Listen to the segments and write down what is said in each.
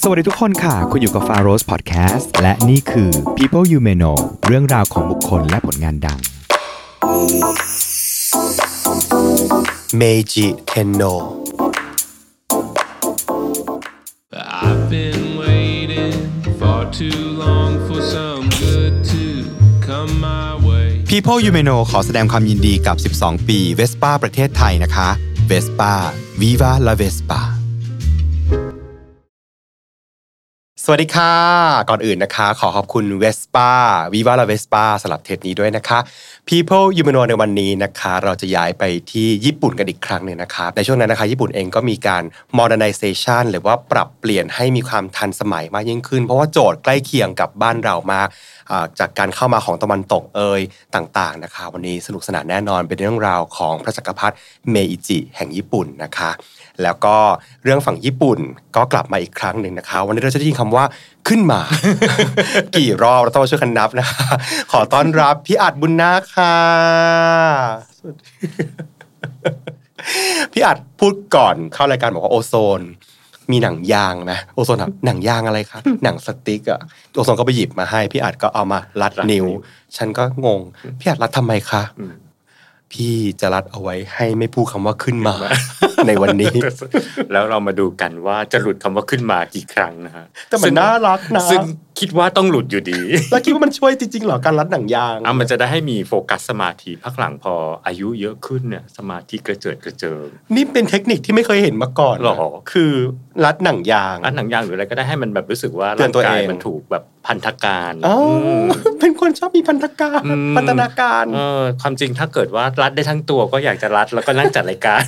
สวัสดีทุกคนค่ะ คุณอยู่กับ f a r o s Podcast และนี่คือ People You May Know เรื่องราวของบุคคลและผลงานดังเมจิเทนโน I've been waiting far too long for some good to come my way. People You May Know ขอแสดงความยินดีกับ 12 ปี Vespa ประเทศไทยนะคะ Vespa Viva la Vespa สวัสดีค่ะ ก่อนอื่นนะคะ ขอขอบคุณ Vespa Viva la Vespa สำหรับเทปนี้ด้วยนะคะ People y u m a n o ในวันนี้นะคะ เราจะย้ายไปที่ญี่ปุ่นกันอีกครั้งหนึ่งนะคะในช่วงนั้นนะคะ ญี่ปุ่นเองก็มีการ modernization หรือว่าปรับเปลี่ยนให้มีความทันสมัยมากยิ่งขึ้น เพราะว่าโจทย์ใกล้เคียงกับบ้านเรามากจากการเข้ามาของตะวันตกเอยต่างๆนะคะ วันนี้สนุกสนานแน่นอนเป็นเรื่องราวของพระจักรพรรดิเมอิจิแห่งญี่ปุ่นนะคะ แล้วก็เรื่องฝั่งญี่ปุ่นก็กลับมาอีกครั้งหนึ่งนะคะ วันนี้เราจะได้ยินคำว่าขึ้นมา กี่รอบเราต้องมาช่วยกันนับนะคะ ขอต้อนรับพี่อัดบุญนาคค่ะสวัสดีพี่อัดพูดก่อนเข้ารายการบอกว่าโอโซน มีหนังยางไหมโอโซนถามหนังยางอะไรคะหนังสติ๊กอะโอโซนก็ไปหยิบมาให้ พี่อัดก็เอามารัดรัดนิ้วนิ้ว ฉันก็งง พี่อัดรัดทำไมคะอืม พี่จะรัดเอาไว้ให้ไม่พูดคำว่าขึ้นมา ในวันนี้ แล้วเรามาดูกันว่าจะหลุดคำว่าขึ้นมากี่ครั้งนะฮะแต่มันซึ่งน่ารักนะซึ่ง คิดว่าต้องหลุดอยู่ดี แล้วคิดว่ามันช่วยจริงๆเหรอการรัดหนังยางอะมันจะได้ให้มีโฟกัสสมาธิพักหลังพออายุเยอะขึ้นเนี่ยสมาธิกระเจิดกระเจิงนี่เป็นเทคนิคที่ไม่เคยเห็นมาก่อนนะหรอคือรัดหนังยางอันหนังยางหรืออะไรก็ได้ให้มันแบบรู้สึกว่าเตือนตัวร่างกายเองมันถูกแบบพันธการอ๋ออมเป็นคนชอบมีพันธการอืมพันธนาการเออความจริงถ้าเกิดว่ารัดได้ทั้งตัวก็อยากจะรัดแล้วก็นั่งจัดรายการ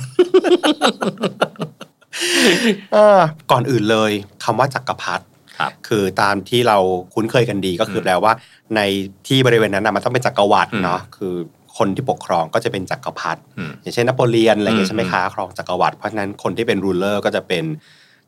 อ่าก่อนอื่นเลยคำว่าจักรพรรดิ ครับคือตามที่เราคุ้นเคยกันดีก็คือแปลว่า ในที่บริเวณนั้นนะมันต้องเป็นจักรวรรดิอืมเนาะคือคนที่ปกครองก็จะเป็นจักรพรรดิอืมอย่างเช่นนโปเลียนอะไรอย่างเงี้ยอืมใช่ไหมคะครองจักรวรรดิเพราะฉะนั้นคนที่เป็นรูเลอร์ก็จะเป็น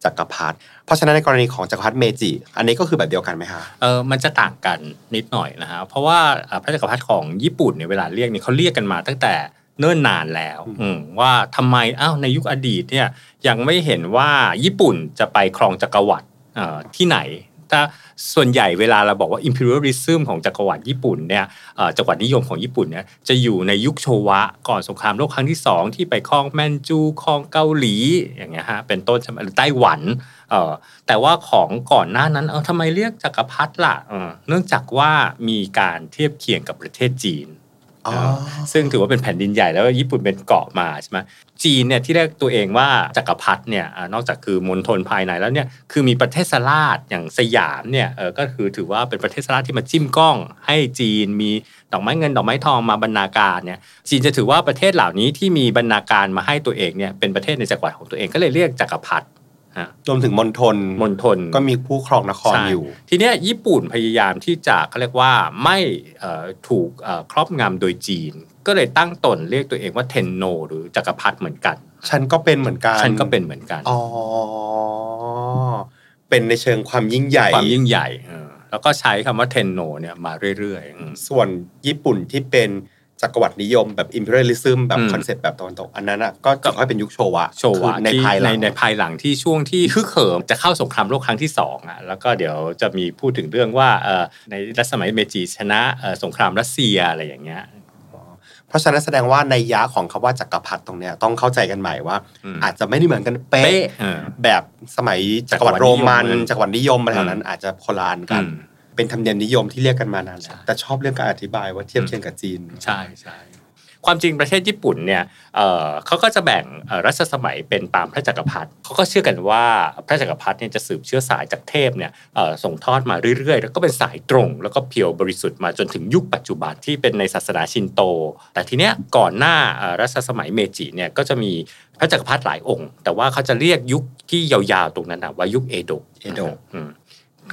จักรพรรดิเพราะฉะนั้นในกรณีของจักรพรรดิเมจิ อันนี้ก็คือแบบเดียวกันไหมคะเออมันจะต่างกันนิดหน่อยนะฮะเพราะว่าเอ่อพระจักรพรรดิของญี่ปุ่นเนี่ยเวลาเรียกเนี่ยเขาเรียกกันมาตั้งแต่เนิ่นนานแล้วอืมอืมว่าทำไมอ้าวในยุคอดีตเนี่ยยังไม่เห็นว่าญี่ปุ่นจะไปครองจักรวรรดิเอ่อ ที่ไหน ถ้าส่วนใหญ่เวลาเราบอกว่า imperialism ของจักรวรรดิญี่ปุ่นเนี่ยจักรวรรดินิยมของญี่ปุ่นเนี่ยจะอยู่ในยุคโชวะก่อนสงครามโลกครั้งที่สองที่ไปครองแมนจูครองเกาหลีอย่างเงี้ยฮะเป็นต้นใช่ไหมหรือไต้หวันแต่ว่าของก่อนหน้านั้นเออทำไมเรียกจักรพรรดิล่ะเนื่องจากว่ามีการเทียบเคียงกับประเทศจีน ซึ่งถือว่าเป็นแผ่นดินใหญ่แล้วญี่ปุ่นเป็นเกาะมาใช่ไหมจีนเนี่ยที่เรียกตัวเองว่าจักรพรรดิเนี่ยอ่านอกจากคือมณฑลภายในแล้วเนี่ยคือมีประเทศสลาดอย่างสยามเนี่ยเออก็คือถือว่าเป็นประเทศสลาดที่มาจิ้มกล้อง ให้จีนมีดอกไม้เงินดอกไม้ทองมาบรรณาการเนี่ยจีนจะถือว่าประเทศเหล่านี้ที่มีบรรณาการมาให้ตัวเองเนี่ยเป็นประเทศในจักรวรรดิของตัวเองก็เลยเรียกจักรพรรดิฮะ รวมถึงมณฑลมณฑลก็มีผู้ครองนครใช่อยู่ ทีเนี้ยญี่ปุ่นพยายามที่จะเขาเรียกว่าไม่เอ่อถูกเอ่อครอบงำโดยจีน ก็เลยตั้งตนเรียกตัวเองว่าเทนโน หรือจักรพรรดิเหมือนกัน ฉันก็เป็นเหมือนกัน ฉันก็เป็นเหมือนกันอ๋อเป็นในเชิงความยิ่งใหญ่ความยิ่งใหญ่เออแล้วก็ใช้คำว่าเทนโนเนี่ยมาเรื่อยๆอืมส่วนญี่ปุ่นที่เป็น จักรวรรดินิยมแบบ imperialism แบบอืม concept็ปต์แบบตะวันตกอันนั้นอะก็จะค่อยเป็นยุคโชวะโชวะคือในที่ภายหลัในงในภายหลังที่ช่วงที่ฮึกเหิมจะเข้าสงครามโลกครั้งที่สองอะแล้วก็เดี๋ยวจะมีพูดถึงเรื่องว่าเอ่อในรัชสมัยเมจิชนะเอ่อสงครามรัสเซียอะไรอย่างเงี้ยเพราะฉะนั้นแสดงว่านัยยะของคำว่าจักรพรรดิตรงเนี้ยต้องเข้าใจกันใหม่ว่าอืมอาจจะไม่ได้เหมือนกันเป๊ะเป๊ะเออแบบสมัยจักรวรรดิโรมันจัจักกรรววรรรรดิดินินิยยมมอะไรเหล่านั้นอาจจะคนละอันกันอืม เป็นธรรมเนียมนิยมที่เรียกกันมานานแล้วแต่ชอบเรื่องการอธิบายว่าเทียบเคียงกับจีน ใช่ใช่ความจริงประเทศญี่ปุ่นเนี่ยเอ่อเขาก็จะแบ่งเอ่อรัชสมัยเป็นตามพระจักรพรรดิเขาก็เชื่อกันว่าพระจักรพรรดิเนี่ยจะสืบเชื้อสายจากเทพเนี่ยเอ่อส่งทอดมาเรื่อยๆ แล้วก็เป็นสายตรง แล้วก็ pure บริสุทธิ์มาจนถึงยุคปัจจุบันที่เป็นในศาสนาชินโต แต่ทีเนี้ยก่อนหน้าเอ่อรัชสมัยเมจิเนี่ยก็จะมีพระจักรพรรดิหลายองค์ แต่ว่าเขาจะเรียกยุคที่ยาวๆตรงนั้นนะว่ายุคเอโดะเอโดะอืม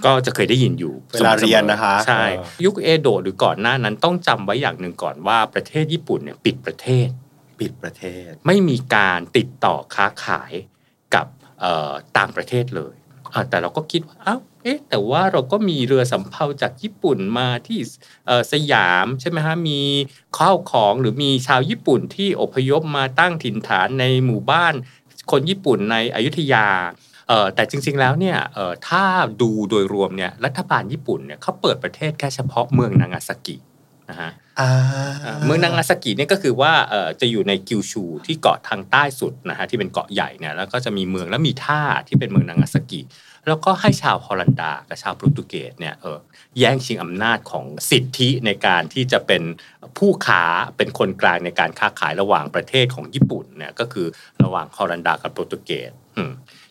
ก็จะเคยได้ยินอยู่เวลาเรียนนะคะ ใช่เออยุคเอโดะหรือก่อนหน้านั้นต้องจำไว้อย่างหนึ่งก่อนว่าประเทศญี่ปุ่นเนี่ยปิดประเทศ ปิดประเทศ ไม่มีการติดต่อค้าขายกับเอ่อต่างประเทศเลยอะแต่เราก็คิดว่าอ้าวเอ๊ะแต่ว่าเราก็มีเรือสำเภาจากญี่ปุ่นมาที่เอ่อสยามใช่ไหมฮะมีข้าวของหรือมีชาวญี่ปุ่นที่อพยพมาตั้งถิ่นฐานในหมู่บ้านคนญี่ปุ่นในอยุธยาเอ่อ แต่จริง ๆ แล้วเนี่ยเอ่อถ้าดูโดยรวมเนี่ยรัฐบาลญี่ปุ่นเนี่ยเขาเปิดประเทศแค่เฉพาะเมืองนางาซากินะฮะอ่าเอ่อเมืองนางาซากิเนี่ยก็คือว่าเอ่อจะอยู่ในกิวชูที่เกาะทางใต้สุดนะฮะที่เป็นเกาะใหญ่เนี่ยแล้วก็จะมีเมืองแล้วมีท่าที่เป็นเมืองนางาซากิ แล้วก็ให้ชาวฮอลันดากับชาวโปรตุเกสเนี่ยเออแย่งชิงอำนาจของสิทธิในการที่จะเป็นผู้ค้าเป็นคนกลางในการค้าขายระหว่างประเทศของญี่ปุ่นเนี่ยก็คือระหว่างฮอลันดากับโปรตุเกสอืม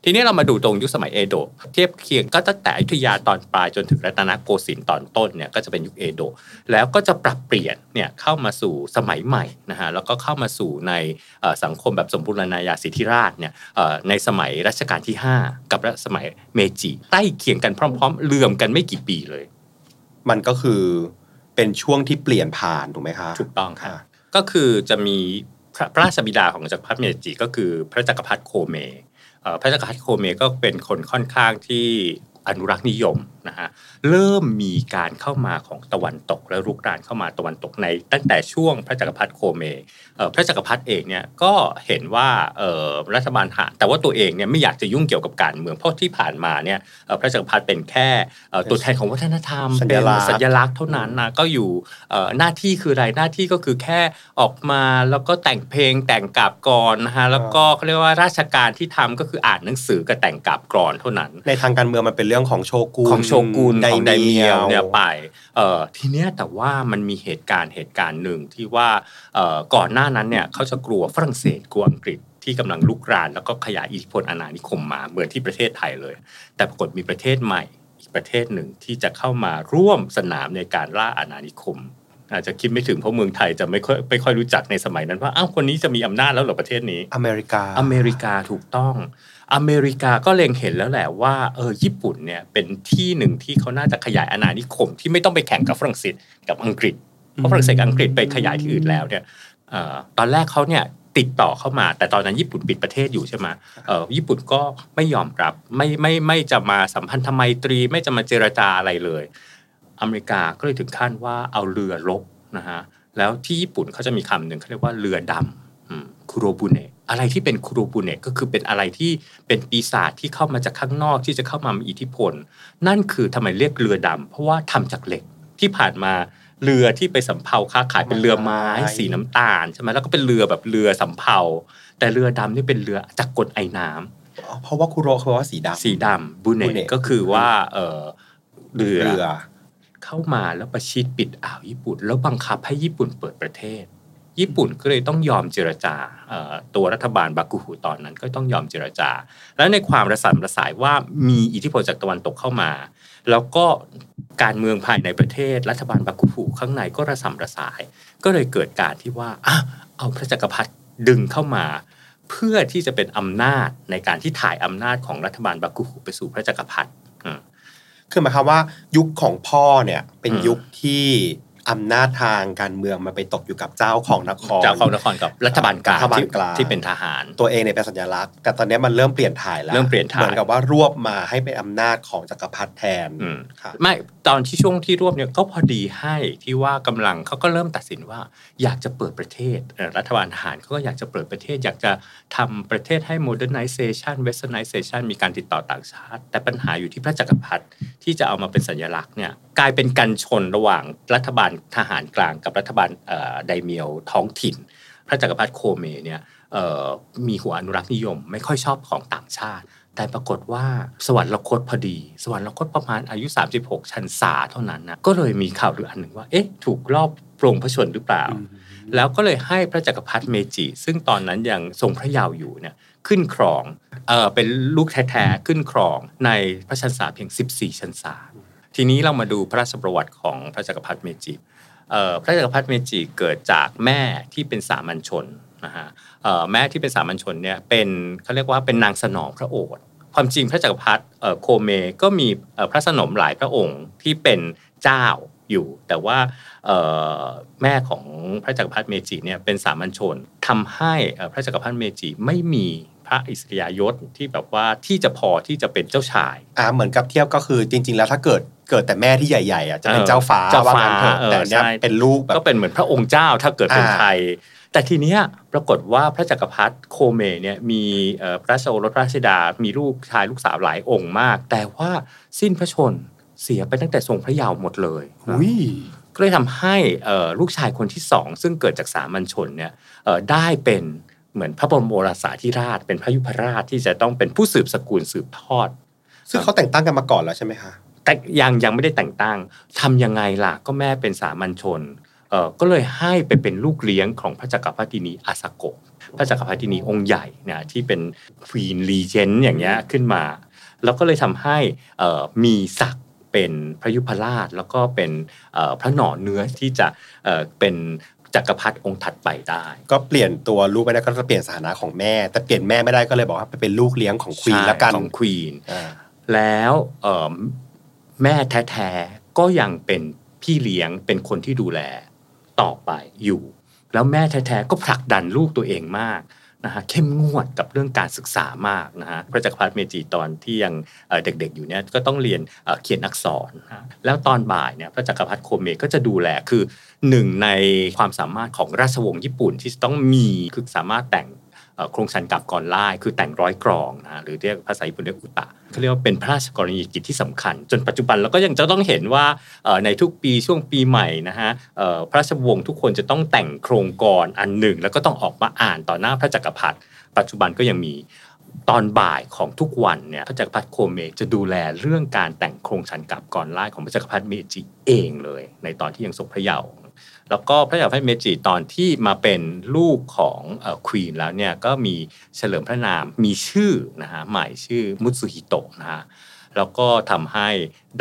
ทีนี้เรามาดูตรงยุคสมัยเอโดะเทียบเคียงก็ตั้งแต่อยุธยาตอนปลายจนถึงรัตนโกสินทร์ตอนต้นเนี่ยก็จะเป็นยุคเอโดะแล้วก็จะปรับเปลี่ยนเนี่ยเข้ามาสู่สมัยใหม่นะฮะแล้วก็เข้ามาสู่ในเอ่อสังคมแบบสมบูรณาญาสิทธิราชเนี่ยเอ่อในสมัยรัชกาลที่ 5 กับสมัยเมจิใกล้เคียงกันพร้อมๆเหลื่อมกันไม่กี่ปีเลย มันก็คือเป็นช่วงที่เปลี่ยนผ่านถูกไหมคะถูกต้องครับค่ะก็คือจะมีพระพระราชบิดาของจักรพรรดิเมจิก็คือพระจักรพรรดิโคเมเอ่อ พระจักรพรรดิโคเมก็เป็นคนค่อนข้างที่อนุรักษ์นิยม นะฮะเริ่มมีการเข้ามาของตะวันตกและรุกรานเข้ามาตะวันตกใน ตั้งแต่ช่วงพระจักรพรรดิโคเมเอ่อพระจักรพรรดิเองเนี่ยก็เห็นว่าเอ่อรัฐบาลทหารแต่ว่าตัวเองเนี่ยไม่อยากจะยุ่งเกี่ยวกับการเมืองเพราะที่ผ่านมาเนี่ยเอ่อพระจักรพรรดิเป็นแค่เอ่อตัวแทนของวัฒนธรรมสัญเป็นลักษณ์สัญลักษณ์เท่านั้นนะก็อยู่เอ่อหน้าที่คืออะไรหน้าที่ก็คือแค่ออกมาแล้วก็แต่งเพลงแต่งกาบกรอนนะฮะแล้วก็เขาเรียกว่าราชการที่ทำก็คืออ่านหนังสือกับแต่งกาบกรอนเท่านั้น ในทางการเมืองมันเป็นเรื่องของโชกุนของโชกุนของไดเมียวเนี่ยไปไปเอ่อทีเนี้ยแต่ว่ามันมีเหตุการณ์เหตุการณ์หนึ่งที่ว่าเอ่อก่อนหน้านั้นเนี่ยเขาจะกลัวฝรั่งเศสกลัวอังกฤษที่กำลังลุกรานแล้วก็ขยายอิทธิพลอาณานิคมมาเหมือนที่ประเทศไทยเลย แต่ปรากฏมีประเทศใหม่อีกประเทศหนึ่งที่จะเข้ามาร่วมสนามในการล่าอาณานิคม อาจจะคิดไม่ถึงเพราะเมืองไทยจะไม่ค่อยไม่ค่อยรู้จักในสมัยนั้นว่าอ้าวคนนี้จะมีอำนาจแล้วเหรอประเทศนี้ อเมริกา อเมริกาถูกต้อง อเมริกาก็เล็งเห็นแล้วแหละว่าเออญี่ปุ่นเนี่ยเป็นที่หนึ่งที่เขาน่าจะขยายอาณานิคม ที่ไม่ต้องไปแข่งกับฝรั่งเศสกับอังกฤษเพราะฝรั่งเศสกับอังกฤษไปขยายที่อื่นแล้วเนี่ยเอ่อตอนแรกเขาเนี่ยติดต่อเข้ามา แต่ตอนนั้นญี่ปุ่นปิดประเทศอยู่ใช่ไหมเอ่อญี่ปุ่นก็ไม่ยอมรับไม่ไม่ไม่จะมาสัมพันธไมตรีไม่จะมาเจรจาอะไรเลย อเมริกาก็เลยถึงขั้นว่าเอาเรือรบนะฮะแล้วที่ญี่ปุ่นเขาจะมีคำหนึ่งเขาเรียกว่าเรือดำคุโรบุเนะ อะไรที่เป็นคุโรบุเนะก็คือเป็นอะไรที่เป็นปีศาจที่เข้ามาจากข้างนอกที่จะเข้ามามีอิทธิพล นั่นคือทำไมเรียกเรือดำเพราะว่าทำจากเหล็กที่ผ่านมาเรือที่ไปสำเภาค้าขายเป็นเรือไม้สีน้ำตาลใช่ไหมแล้วก็เป็นเรือแบบเรือสำเภา แต่เรือดำนี่เป็นเรือจากกลไอน้ำเพราะว่าคุโรเขาว่าสีดำสีดำบุเนบุเนะก็คือว่าเออเรือเรือเข้ามาแล้วประชิดปิดอ่าวญี่ปุ่น แล้วบังคับให้ญี่ปุ่นเปิดประเทศ ญี่ปุ่นก็เลยต้องยอมเจรจาตัวรัฐบาลบากุหูตอนนั้นก็ต้องยอมเจรจา แล้วในความระสานระสายว่ามีอิทธิพลจากตะวันตกเข้ามา แล้วก็การเมืองภายในประเทศ รัฐบาลบากุหูข้างในก็ระสำระสาย ก็เลยเกิดการที่ว่าเอาพระจักรพรรดิดึงเข้ามาเพื่อที่จะเป็นอำนาจในการที่ถ่ายอำนาจของรัฐบาลบากุหูไปสู่พระจักรพรรดิคือหมายความว่ายุคของพ่อเนี่ยเป็นยุคที่ อำนาจทางการเมืองมันไปตกอยู่กับเจ้าของนครเจ้าของนครกับรัฐบาลกลางรัฐบาลที่กลางที่เป็นทหาร ตัวเองเนี่ยเป็นสัญลักษณ์ แต่ตอนนี้มันเริ่มเปลี่ยนถ่ายแล้วเริ่มเปลี่ยนถ่ายเหมือนกับว่ารวบมาให้เป็นอำนาจของจักรพรรดิแทนอืมค่ะไม่ตอนที่ช่วงที่รวบเนี่ยก็พอดีให้ที่ว่ากำลังเขาก็เริ่มตัดสินว่า อยากจะเปิดประเทศเอ่อรัฐบาลทหารเขาก็อยากจะเปิดประเทศ อยากจะทำประเทศให้ modernization westernization มีการติดต่อต่างชาติ แต่ปัญหาอยู่ที่พระจักรพรรดิที่จะเอามาเป็นสัญลักษณ์เนี่ย กลายเป็นกันชนระหว่างรัฐบาลทหารกลางกับรัฐบาลเอ่อไดเมียวท้องถิ่น พระจักรพรรดิโคเมเนี่ยเอ่อมีหัวอนุรักษ์นิยม ไม่ค่อยชอบของต่างชาติ แต่ปรากฏว่าสวรรคตพอดี สวรรคตประมาณอายุ 36 ชันษาเท่านั้นนะก็เลยมีข่าวลืออันหนึ่งว่าเอ๊ะถูกลอบปลงพระชนม์หรือเปล่า แล้วก็เลยให้พระจักรพรรดิเมจิ ซึ่งตอนนั้นยังทรงพระเยาว์อยู่เนี่ยขึ้นครองเออเป็นลูกแท้ๆขึ้นครองในพระชันษาเพียง 14 ชันษา ทีนี้เรามาดูพระราชประวัติของพระจักรพรรดิเมจิพระจักรพรรดิเมจิเกิดจากแม่ที่เป็นสามัญชนนะฮะแม่ที่เป็นสามัญชนเนี่ยเป็นเขาเรียกว่าเป็นนางสนองพระโอษฐ์ความจริงพระจักรพรรดิโคเมก็มีพระสนมหลายพระองค์ที่เป็นเจ้าอยู่ แต่ว่าแม่ของพระจักรพรรดิเมจิเนี่ยเป็นสามัญชนทำให้พระจักรพรรดิเมจิไม่มี พระอิสริยยศที่แบบว่าที่จะพอที่จะเป็นเจ้าชาย อ่าเหมือนกับเทียบก็คือจริง ๆ แล้วถ้าเกิดเกิดแต่แม่ที่ใหญ่ๆอะจะเป็นเออเจ้าฟ้าเจ้าฟ้าว่งั้นเถอะเออแต่อันเนี้ยใช่เป็นลูกแบบก็เป็นเหมือนพระองค์เจ้าถ้าเกิดเป็นอ่าไทย แต่ทีเนี้ยปรากฏว่าพระจักรพรรดิโคเมเนี่ยมีเอ่อพระราชโอรสพระราชธิดา มีลูกชายลูกสาวหลายองค์มาก แต่ว่าสิ้นพระชนม์เสียไปตั้งแต่ทรงพระเยาว์หมดเลยนะอุ้ยก็เลยทำให้เอ่อลูกชายคนที่สองซึ่งเกิดจากสามัญชนเนี่ยเอ่อได้เป็น เหมือนพระบรมโอรสาธิราช เป็นพระยุพราชที่จะต้องเป็นผู้สืบสกุลสืบทอด ซึ่งเขาแต่งตั้งกันมาก่อนแล้วใช่ไหมคะแต่ยังยังไม่ได้แต่งตั้งทำยังไงล่ะก็แม่เป็นสามัญชนเอ่อก็เลยให้ไปเป็นลูกเลี้ยงของพระจักรพรรดินีอาสาโกะพระจักรพรรดินีองค์ใหญ่นะที่เป็นควีนรีเจนต์อย่างเงี้ยขึ้นมา แล้วก็เลยทำให้เอ่อมีศักดิ์เป็นพระยุพราชแล้วก็เป็นเอ่อพระหน่อเนื้อที่จะเอ่อเป็น จักรพรรดิองค์ถัดไปได้ ก็เปลี่ยนตัวลูกไม่ได้ก็จะเปลี่ยนสถานะของแม่ แต่เปลี่ยนแม่ไม่ได้ก็เลยบอกว่าไปเป็นลูกเลี้ยงของควีนใช่แล้วกันของควีนอ่าแล้วเอิ่มแม่แท้ๆก็ยังเป็นพี่เลี้ยงเป็นคนที่ดูแลต่อไปอยู่ แล้วแม่แท้ๆก็ผลักดันลูกตัวเองมาก นะฮะเข้มงวดกับเรื่องการศึกษามากนะฮะพระจักรพรรดิเมจิตอนที่ยังเด็กๆอยู่เนี่ยก็ต้องเรียนเขียนอักษร แล้วตอนบ่ายเนี่ยพระจักรพรรดิโคเมก็จะดูแลคือหนึ่งในความสามารถของราชวงศ์ญี่ปุ่นที่ต้องมีคือสามารถแต่ง โคลงฉันท์กาพย์กลอนไล่คือแต่งร้อยกรองนะหรือเรียกภาษาญี่ปุ่นเรียก uta เขาเรียกว่าเป็นพระราชกรณียกิจที่สำคัญ จนปัจจุบันเราก็ยังจะต้องเห็นว่าในทุกปีช่วงปีใหม่นะฮะพระราชวงศ์ทุกคนจะต้องแต่งโคลงกลอนอันหนึ่ง แล้วก็ต้องออกมาอ่านต่อหน้าพระจักรพรรดิปัจจุบันก็ยังมีตอนบ่ายของทุกวันเนี่ยพระจักรพรรดิโคเมจะดูแลเรื่องการแต่งโคลงฉันท์กาพย์กลอนไล่ของพระจักรพรรดิเมจิเองเลย ในตอนที่ยังทรงพระเยาว์ แล้วก็พระเจ้าพระเมจิตอนที่มาเป็นลูกของควีนแล้วเนี่ยก็มีเฉลิมพระนามมีชื่อนะฮะใหม่ชื่อมุตสุฮิโตะนะฮะแล้วก็ทำให้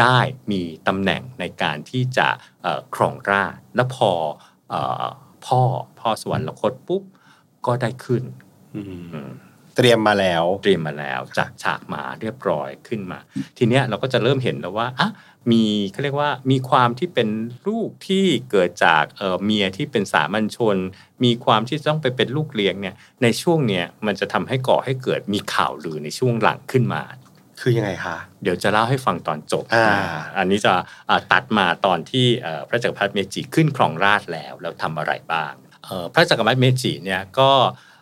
ได้มีตำแหน่งในการที่จะเอ่อครองราชย์และพอเอ่อพ่อพ่อสวรรคตปุ๊บก็ได้ขึ้นอืมอืมเตรียมมาแล้ว เตรียมมาแล้วจากฉากมาเรียบร้อยขึ้นมา ทีเนี้ยเราก็จะเริ่มเห็นแล้วว่าอะ มีเขาเรียกว่ามีความที่เป็นลูกที่เกิดจากเอ่อเมียที่เป็นสามัญชน มีความที่ต้องไปเป็นลูกเลี้ยงเนี่ยในช่วงเนี้ยมันจะทำให้ก่อให้เกิดมีข่าวลือในช่วงหลังขึ้นมา คือยังไงคะเดี๋ยวจะเล่าให้ฟังตอนจบอ่าอันนี้จะอ่าตัดมาตอนที่เอ่อพระจักรพรรดิเมจิขึ้นครองราชย์แล้ว แล้วทำอะไรบ้างเอ่อพระจักรพรรดิเมจิเนี่ยก็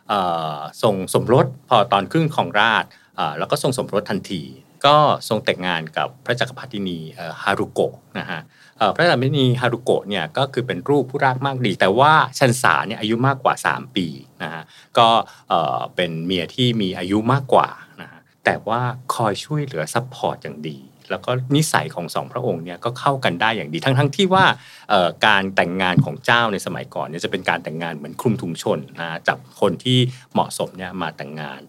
เอ่อทรงสมรสพอตอนขึ้นครองราชย์อ่าแล้วก็ทรงสมรสทันที ก็ทรงแต่งงานกับพระจักรพรรดินีฮารุโกะนะฮะพระจักรพรรดินีฮารุโกะเนี่ยก็คือเป็นลูกผู้ลากมากดี แต่ว่าชันษาเนี่ยอายุมากกว่า 3 ปีนะฮะก็เป็นเมียที่มีอายุมากกว่านะฮะแต่ว่าคอยช่วยเหลือ support อย่างดี แล้วก็นิสัยของสองพระองค์เนี่ยก็เข้ากันได้อย่างดี ทั้งทั้งที่ว่าการแต่งงานของเจ้าในสมัยก่อนเนี่ยจะเป็นการแต่งงานเหมือนคลุมถุงชนนะจับคนที่เหมาะสมเนี่ยมาแต่งงาน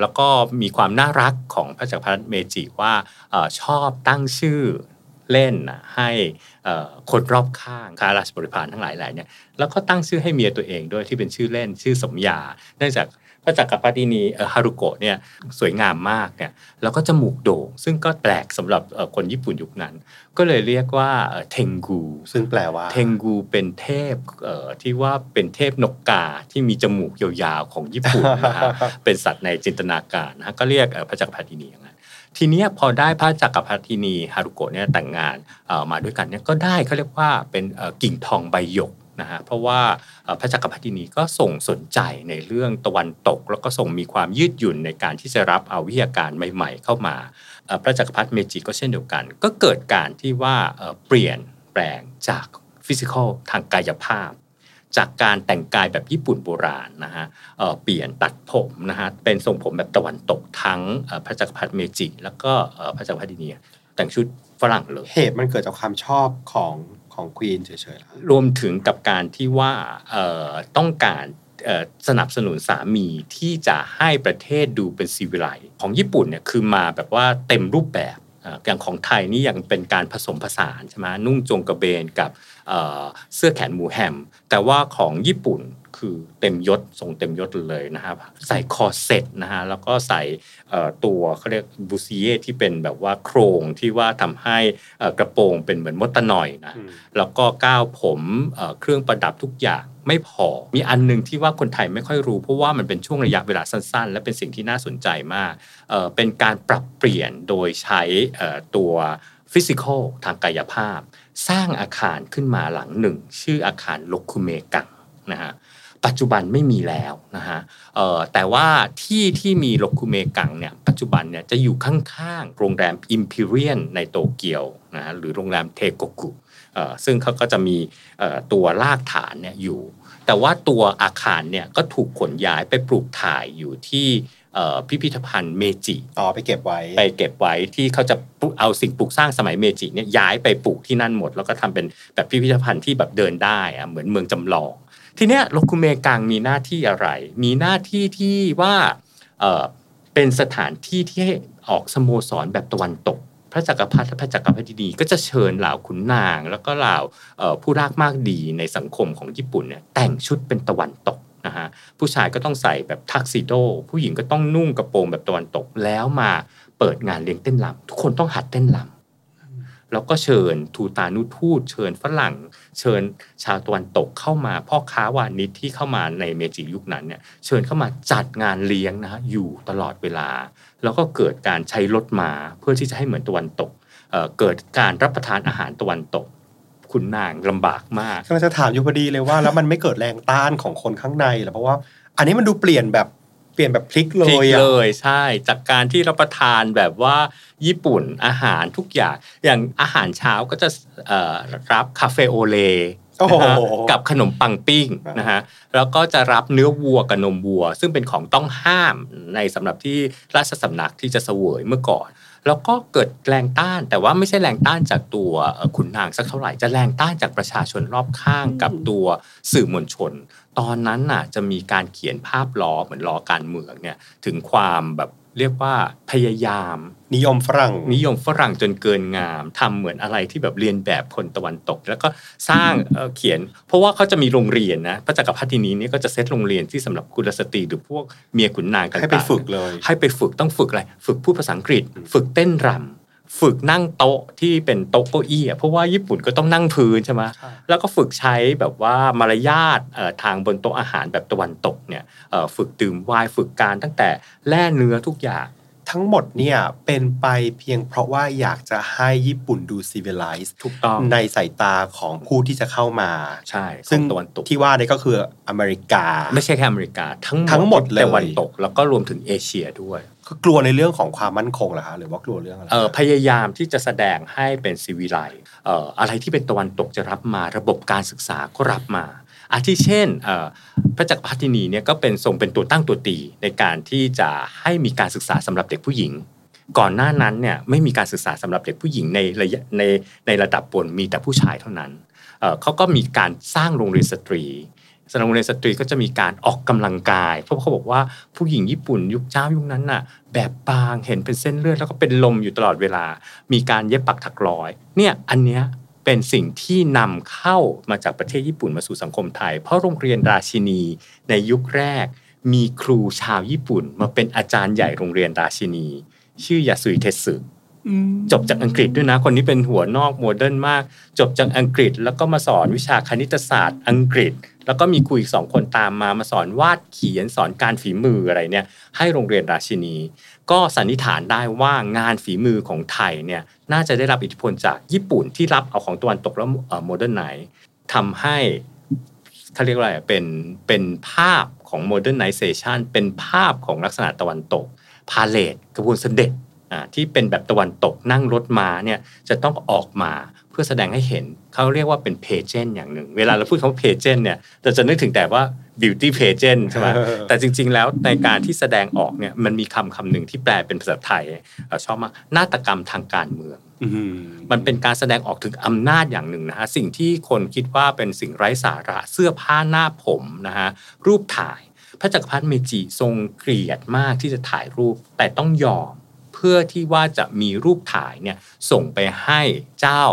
แล้วก็มีความน่ารักของพระจักรพรรดิเมจิว่าอชอบตั้งชื่อเล่นให้คนรอบข้างข้าราชบริพารทั้งหลายแหล่เนี่ยแล้วก็ตั้งชื่อให้เมียตัวเองด้วยที่เป็นชื่อเล่นชื่อสมยาเนื่องจาก พระจักรพรรดินีเอ่อฮารุโกะเนี่ยสวยงามมากเนี่ยแล้วก็จมูกโด่งซึ่งก็แปลกสำหรับเอ่อคนญี่ปุ่นยุคนั้น ก็เลยเรียกว่าเอ่อเทงกู ซึ่งแปลว่าเทงกูเป็นเทพเอ่อที่ว่าเป็นเทพนกกาที่มีจมูกยาวๆของญี่ปุ่นนะฮะเป็นสัตว์ในจินตนาการนะฮะก็เรียกเอ่อพระจักรพรรดินีอย่างนั้นทีเนี้ยพอได้พระจักรพรรดินีฮารุโกะเนี่ยแต่งงานเอ่อมาด้วยกันเนี่ยก็ได้เขาเรียกว่าเป็นเอ่อกิ่งทองใบหยก นะฮะเพราะว่าพระจักรพรรดินีก็ส่งสนใจในเรื่องตะวันตก แล้วก็ส่งมีความยืดหยุ่นในการที่จะรับเอาวิทยาการใหม่ ๆ เข้ามา พระจักรพรรดิเมจิก็เช่นเดียวกัน ก็เกิดการที่ว่าเปลี่ยนแปลงจาก physical ทางกายภาพ จากการแต่งกายแบบญี่ปุ่นโบราณนะฮะเเปลี่ยนตัดผมนะฮะเป็นทรงผมแบบตะวันตกทั้งพระจักรพรรดิเมจิ แล้วก็พระจักรพรรดินีแต่งชุดฝรั่งเลยเหตุมันเกิดจากความชอบของ ของ queen เฉยๆ รวมถึงกับการที่ว่าต้องการสนับสนุนสามีที่จะให้ประเทศดูเป็นศิวิไลซ์ของญี่ปุ่นเนี่ยคือมาแบบว่าเต็มรูปแบบอย่างของไทยนี่ยังเป็นการผสมผสานใช่ไหมนุ่งจงกระเบนกับเสื้อแขนหมูแฮม แต่ว่าของญี่ปุ่น คือเต็มยศทรงเต็มยศเลยนะครับใส่คอร์เซ็ตนะฮะแล้วก็ใส่เอ่อตัวเขาเรียกบูซีเย่ที่เป็นแบบว่าโครงที่ว่าทำให้เอ่อกระโปรงเป็นเหมือนมดตะหน่อยนะอืมแล้วก็ก้าวผมเอ่อเครื่องประดับทุกอย่างไม่พอ มีอันหนึ่งที่ว่าคนไทยไม่ค่อยรู้ เพราะว่ามันเป็นช่วงระยะเวลาสั้นๆ และเป็นสิ่งที่น่าสนใจมากเอ่อเป็นการปรับเปลี่ยนโดยใช้เอ่อตัว physical ทางกายภาพ สร้างอาคารขึ้นมาหลังหนึ่ง ชื่ออาคารโรคุเมกังนะฮะ ปัจจุบันไม่มีแล้วนะฮะเอ่อแต่ว่าที่ที่มีโรคุเมกังเนี่ยปัจจุบันเนี่ยจะอยู่ข้างๆโรงแรม Imperial ในโตเกียวนะฮะหรือโรงแรมเทโกกุเอ่อซึ่งเขาก็จะมีเอ่อตัวรากฐานเนี่ยอยู่ แต่ว่าตัวอาคารเนี่ยก็ถูกขนย้ายไปปลูกถ่ายอยู่ที่เอ่อพิพิธภัณฑ์เมจิ อ๋อไปเก็บไว้ ไปเก็บไว้ที่เขาจะปลูกเอาสิ่งปลูกสร้างสมัยเมจิเนี่ยย้ายไปปลูกที่นั่นหมด แล้วก็ทำเป็นแบบพิพิธภัณฑ์ที่แบบเดินได้อะเหมือนเมืองจำลอง ทีเนี้ยโลคุเมกังมีหน้าที่อะไร มีหน้าที่ที่ว่าเป็นสถานที่ที่ให้ออกสโมสรแบบตะวันตก พระจักรพรรดิและพระจักรพรรดินีก็จะเชิญเหล่าขุนนาง แล้วก็เหล่าผู้รากมากดีในสังคมของญี่ปุ่นเนี่ยแต่งชุดเป็นตะวันตกนะฮะผู้ชายก็ต้องใส่แบบทักซิโด ผู้หญิงก็ต้องนุ่งกระโปรงแบบตะวันตกแล้วมาเปิดงานเลี้ยงเต้นรำทุกคนต้องหัดเต้นรำ แล้วก็เชิญทูตานุทูต เชิญฝรั่ง เชิญชาวตะวันตกเข้ามาพ่อค้าวานิชที่เข้ามาในเมจิยุคนั้นเนี่ยเชิญเข้ามาจัดงานเลี้ยงนะฮะอยู่ตลอดเวลา แล้วก็เกิดการใช้รถมาเพื่อที่จะให้เหมือนตะวันตกเเกิดการรับประทานอาหารตะวันตกคุณนางลำบากมากกำลังจะถามอยู่พอดีเลยว่าแล้วมันไม่เกิดแรงต้านของคนข้างในเหรอเพราะว่าอันนี้มันดูเปลี่ยนแบบ เปลี่ยนแบบพลิกเลพลิกยอะเลยใช่ จากการที่รับประทานแบบว่าญี่ปุ่นอาหารทุกอย่าง อย่างอาหารเช้าก็จะเอ่อรับคาเฟโอเลโอ้โหนะฮะกับขนมปังปิ้งนะฮะแล้วก็จะรับเนื้อวัวกับนมวัว ซึ่งเป็นของต้องห้ามในสำหรับที่ราชสำนักที่จะเสวยเมื่อก่อน แล้วก็เกิดแรงต้าน แต่ว่าไม่ใช่แรงต้านจากตัวเอ่อขุนนางสักเท่าไหร่จะแรงต้านจากประชาชนรอบข้างกับตัวสื่อมวลชน ตอนนั้นน่ะจะมีการเขียนภาพล้อเหมือนล้อการเมืองเนี่ยถึงความแบบเรียกว่าพยายาม นิยมฝรั่ง นิยมฝรั่งจนเกินงามทำเหมือนอะไรที่แบบเรียนแบบคนตะวันตก แล้วก็สร้างเอ่อเขียน เพราะว่าเขาจะมีโรงเรียนนะพระจักรพรรดินีนี่ก็จะเซตโรงเรียนที่สำหรับกุลสตรีหรือพวกเมียขุนนางต่างๆให้ไปฝึกเลย ให้ไปฝึกต้องฝึกอะไร ฝึกพูดภาษาอังกฤษ ฝึกเต้นรำ ฝึกนั่งโต๊ะที่เป็นโต๊ะเก้าอี้อะเพราะว่าญี่ปุ่นก็ต้องนั่งพื้นใช่ไหมใช่แล้วก็ฝึกใช้แบบว่ามารยาทเอ่อทางบนโต๊ะอาหารแบบตะวันตกเนี่ยเอ่อฝึกดื่มไวน์ฝึกการตั้งแต่แล่เนื้อทุกอย่างทั้งหมดเนี่ยเป็นไปเพียงเพราะว่าอยากจะให้ญี่ปุ่นดู civilized ถูกต้องในสายตาของผู้ที่จะเข้ามาใช่ซึ่งของตะวันตกที่ว่านี่ก็คืออเมริกา ไม่ใช่แค่อเมริกา ทั้งทั้งหมดเลยตะวันตกแล้วก็รวมถึงเอเชียด้วย คือกลัวในเรื่องของความมั่นคงเหรอคะหรือว่ากลัวเรื่องอะไรเออพยายามที่จะแสดงให้เป็นซีวิไลเอ่ออะไรที่เป็นตะวันตกจะรับมาระบบการศึกษาก็รับมาอาทิเช่นพระจักรพรรดินีเนี่ยก็เป็นทรงเป็นตัวตั้งตัวตีในการที่จะให้มีการศึกษาสำหรับเด็กผู้หญิง ก่อนหน้านั้นเนี่ยไม่มีการศึกษาสำหรับเด็กผู้หญิงในระยะในในระดับบนมีแต่ผู้ชายเท่านั้นเขาก็มีการสร้างโรงเรียนสตรี โรงเรียนสตรีก็จะมีการออกกำลังกาย เพราะเขาบอกว่าผู้หญิงญี่ปุ่นยุคเจ้ายุคนั้นน่ะ แบบบางเห็นเป็นเส้นเลือดแล้วก็เป็นลมอยู่ตลอดเวลา มีการเย็บปักถักร้อย เนี่ยอันเนี้ยเป็นสิ่งที่นำเข้ามาจากประเทศญี่ปุ่นมาสู่สังคมไทย เพราะโรงเรียนราชินีในยุคแรก มีครูชาวญี่ปุ่น มาเป็นอาจารย์ใหญ่โรงเรียนราชินี ชื่อยาสุยเทสึ จบจากอังกฤษด้วยนะ คนนี้เป็นหัวนอก modern มาก จบจากอังกฤษแล้วก็มาสอนวิชาคณิตศาสตร์อังกฤษ แล้วก็มีครูอีกสองคนตามมามาสอนวาดเขียนสอนการฝีมืออะไรเนี่ย ให้โรงเรียนราชินี ก็สันนิษฐานได้ว่างานฝีมือของไทยเนี่ยน่าจะได้รับอิทธิพลจากญี่ปุ่นที่รับเอาของตะวันตกแล้ว modernize ทำให้เขาเรียกว่าอะไรเป็นเป็นภาพของ modernization เป็นภาพของลักษณะตะวันตกพาเลทกระบวนเสด็จ ที่เป็นแบบตะวันตกนั่งรถมาเนี่ยจะต้องออกมาเพื่อแสดงให้เห็นเขาเรียกว่าเป็นเพเจนอย่างหนึ่ง เวลาเราพูดคำว่าเพเจนเนี่ยเราจะนึกถึงแต่ว่า beauty pageant ใช่ไหมแต่จริง ๆ แล้วในการที่แสดงออกเนี่ยมันมีคำคำหนึ่งที่แปลเป็นภาษาไทยเอ่อชอบมากนาฏกรรมทางการเมืองอืมมันเป็นการแสดงออกถึงอำนาจอย่างหนึ่งนะฮะสิ่งที่คนคิดว่าเป็นสิ่งไร้สาระเสื้อผ้าหน้าผมนะฮะรูปถ่าย พระจักรพรรดิเมจิทรงเกลียดมากที่จะถ่ายรูปแต่ต้องยอมเพื่อที่ว่าจะมีรูปถ่ายเนี่ยส่งไปให้เจ้า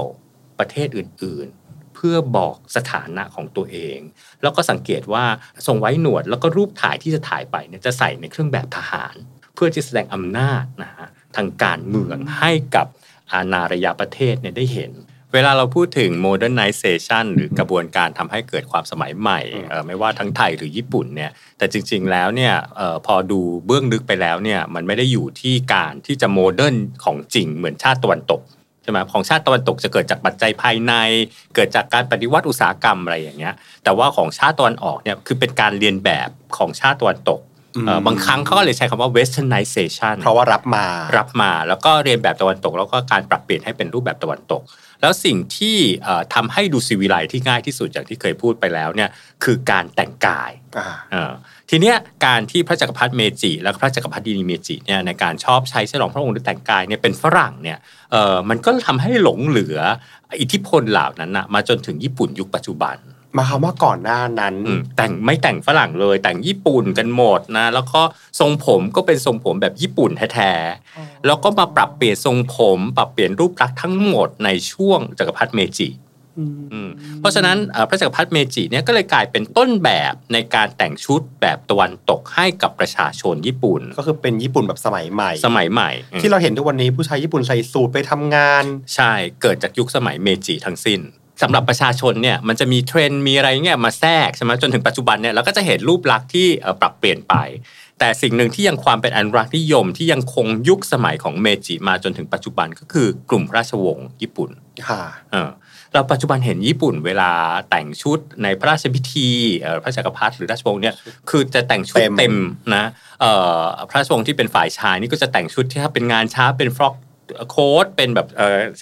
ประเทศอื่นๆ เพื่อบอกสถานะของตัวเอง แล้วก็สังเกตว่าทรงไว้หนวดแล้วก็รูปถ่ายที่จะถ่ายไปเนี่ยจะใส่ในเครื่องแบบทหาร เพื่อจะแสดงอำนาจนะฮะทางการเมืองให้กับอาณาระยะประเทศเนี่ยได้เห็น เวลาเราพูดถึง modernization หรือกระบวนการทำให้เกิดความสมัยใหม่เอ่อไม่ว่าทั้งไทยหรือญี่ปุ่นเนี่ย แต่จริง ๆ แล้วเนี่ยเออพอดูเบื้องลึกไปแล้วเนี่ยมันไม่ได้อยู่ที่การที่จะโมเดิร์นของจริงเหมือนชาติตะวันตกใช่ช่ไหมของชาติตะวันตกจะเกิดจากปัจจัยภายใน เกิดจากการปฏิวัติอุตสาหกรรมอะไรอย่างเงี้ย แต่ว่าของชาติตะวันออกเนี่ยคือเป็นการเรียนแบบของชาติตะวันตกเอ่อบางครั้งเขาก็เลยใช้คำว่า westernization เพราะว่ารับมา รับมา แล้วก็เรียนแบบตะวันตก แล้วก็การปรับเปลี่ยนให้เป็นรูปแบบตะวันตก แล้วสิ่งที่เอ่อทำให้ดูซีวิไลที่ง่ายที่สุดอย่างที่เคยพูดไปแล้วเนี่ยคือการแต่งกายอ่าเออทีเนี้ยการที่พระจักรพรรดิเมจิและพระจักรพรรดินีเมจิเนี่ยในการชอบใช้ฉลองพระองค์หรือแต่งกายเนี่ยเป็นฝรั่งเนี่ยเออมันก็ทำให้หลงเหลืออิทธิพลเหล่านั้นนะมาจนถึงญี่ปุ่นยุคปัจจุบัน มาคำว่าก่อนหน้านั้นอืมแต่งไม่แต่งฝรั่งเลย แต่งญี่ปุ่นกันหมดนะ แล้วก็ทรงผมก็เป็นทรงผมแบบญี่ปุ่นแท้ๆแล้วก็มาปรับเปลี่ยนทรงผม ปรับเปลี่ยนรูปลักษณ์ทั้งหมดในช่วงจักรพรรดิเมจิอืมเพราะฉะนั้นเอ่อพระจักรพรรดิเมจิเนี่ยก็เลยกลายเป็นต้นแบบในการแต่งชุดแบบตะวันตกให้กับประชาชนญี่ปุ่น ก็คือเป็นญี่ปุ่นแบบสมัยใหม่ สมัยใหม่อืมที่เราเห็นทุกวันนี้ผู้ชายญี่ปุ่นใส่สูทไปทำงาน ใช่เกิดจากยุคสมัยเมจิทั้งสิ้น สำหรับประชาชนเนี่ยมันจะมีเทรนด์มีอะไรเงี้ยมาแทรกใช่ไหมจนถึงปัจจุบันเนี่ยเราก็จะเห็นรูปลักษณ์ที่เอ่อปรับเปลี่ยนไป แต่สิ่งหนึ่งที่ยังความเป็นอนุรักษ์นิยมที่ยังคงยุคสมัยของเมจิมาจนถึงปัจจุบันก็คือกลุ่มราชวงศ์ญี่ปุ่นค่ะเออเราปัจจุบันเห็นญี่ปุ่นเวลาแต่งชุดในพระราชพิธีเอ่อพระจักรพรรดิหรือราชวงศ์เนี่ยคือจะแต่งชุดเต็มเต็มนะเอ่อพระราชวงศ์ที่เป็นฝ่ายชายนี่ก็จะแต่งชุดที่ถ้าเป็นงานช้าเป็นฟรอก โค้ดเป็นแบบ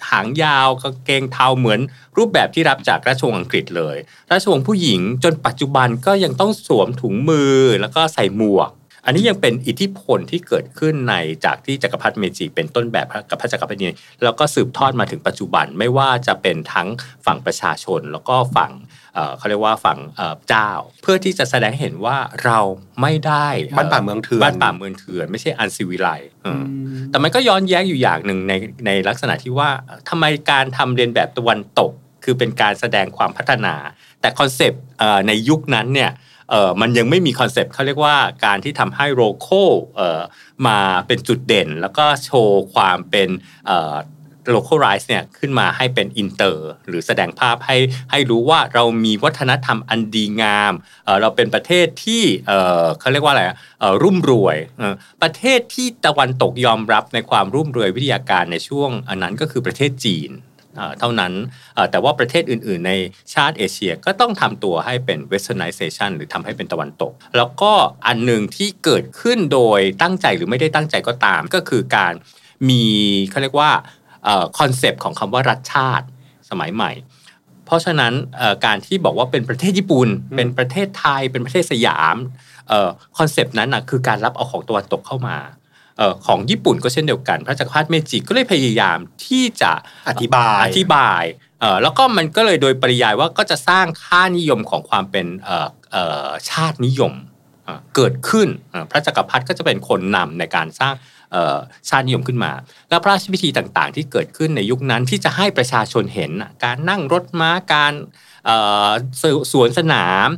หางยาวกางเกงเทาเหมือนรูปแบบที่รับจากราชวงศ์อังกฤษเลย ราชวงศ์ผู้หญิงจนปัจจุบันก็ยังต้องสวมถุงมือแล้วก็ใส่หมวก อันนี้ยังเป็นอิทธิพลที่เกิดขึ้นในจากที่จักรพรรดิเมจิเป็นต้นแบบกับพระจักรพรรดินีแล้วก็สืบทอดมาถึงปัจจุบันไม่ว่าจะเป็นทั้งฝั่งประชาชน แล้วก็ฝั่งเอ่อเขาเรียกว่าฝั่งเอ่อเจ้า เพื่อที่จะแสดงให้เห็นว่าเราไม่ได้อ่อบ้านป่าเมืองเถื่อนบ้านป่าเมืองเถื่อนไม่ใช่ uncivilized แต่มันก็ย้อนแย้งอยู่อย่างหนึ่งในในลักษณะที่ว่าทำไมการทำเลียนแบบตะวันตก คือเป็นการแสดงความพัฒนา แต่ concept เอ่อในยุคนั้นเนี่ยเอ่อ มันยังไม่มี concept เขาเรียกว่าการที่ทำให้ local เออมาเป็นจุดเด่น แล้วก็โชว์ความเป็นเอ่อ localize เนี่ยขึ้นมาให้เป็นอินเตอร์หรือแสดงภาพให้ให้รู้ว่าเรามีวัฒนธรรมอันดีงามเเราเป็นประเทศที่เเขาเรียกว่าอะไรรุ่มรวย ประเทศที่ตะวันตกยอมรับในความรุ่มรวยวิทยาการในช่วงอันนั้นก็คือประเทศจีน เอ่อเท่านั้นเอ่อแต่ว่าประเทศอื่น ๆ ในชาติเอเชียก็ต้องทำตัวให้เป็น westernization หรือทำให้เป็นตะวันตก แล้วก็อันหนึ่งที่เกิดขึ้นโดยตั้งใจหรือไม่ได้ตั้งใจก็ตาม ก็คือการมีเขาเรียกว่า concept ของคำว่ารัฐชาติสมัยใหม่ เพราะฉะนั้นเอ่อการที่บอกว่าเป็นประเทศญี่ปุ่น เป็นประเทศไทย เป็นประเทศสยาม concept นั้นนะคือการรับเอาของตะวันตกเข้ามาเอ่อ ของญี่ปุ่นก็เช่นเดียวกัน พระจักรพรรดิเมจิก็เลยพยายามที่จะอธิบายอธิบายเอ่อแล้วก็มันก็เลยโดยปริยายว่าก็จะสร้างค่านิยมของความเป็นเอ่อเอ่อชาตินิยมเอ่อเกิดขึ้นเอ่อพระจักรพรรดิก็จะเป็นคนนำในการสร้างเอ่อชาตินิยมขึ้นมา แล้วพระราชพิธีต่างๆ ที่เกิดขึ้นในยุคนั้นที่จะให้ประชาชนเห็นน่ะการนั่งรถม้าการเอ่อ สวนสนาม